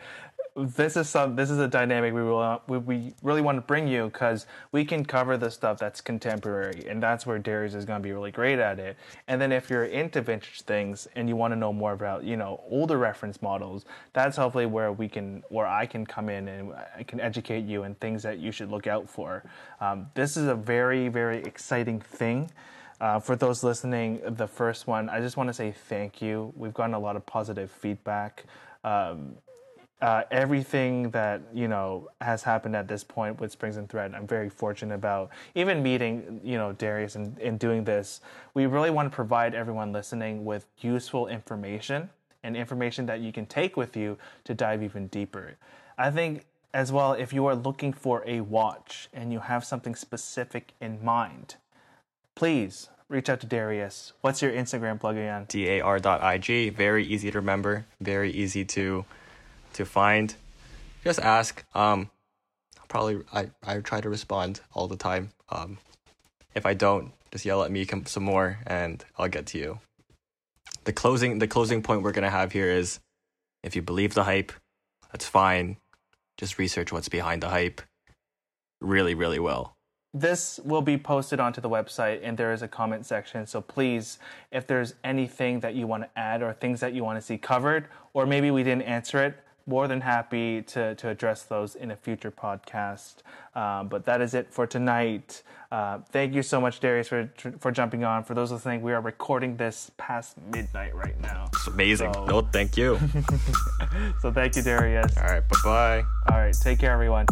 Speaker 2: this is some this is a dynamic we will we, we really want to bring you because we can cover the stuff that's contemporary, and that's where Darius is going to be really great at it. And then if you're into vintage things and you want to know more about you know older reference models, that's hopefully where we can where I can come in and I can educate you and things that you should look out for. Um, this is a very very exciting thing. Uh, for those listening, the first one, I just want to say thank you. We've gotten a lot of positive feedback. Um, uh, everything that you know has happened at this point with Springs and Thread, I'm very fortunate about. Even meeting you know Darius and, and doing this, we really want to provide everyone listening with useful information and information that you can take with you to dive even deeper. I think as well, if you are looking for a watch and you have something specific in mind, please reach out to Darius. What's your Instagram plug again?
Speaker 1: dar.ig. Very easy to remember. Very easy to to find. Just ask. Um, probably I I try to respond all the time. Um, if I don't, just yell at me some more, and I'll get to you. The closing the closing point we're gonna have here is, if you believe the hype, that's fine. Just research what's behind the hype. Really, really well.
Speaker 2: this will be posted onto the website and there is a comment section so please if there's anything that you want to add or things that you want to see covered or maybe we didn't answer it more than happy to, to address those in a future podcast um, but that is it for tonight uh, thank you so much darius for, for jumping on for those listening we are recording this past midnight right now
Speaker 1: It's amazing.
Speaker 2: So-
Speaker 1: No, thank you. <laughs>
Speaker 2: so thank you darius
Speaker 1: all right, bye bye.
Speaker 2: all right take care everyone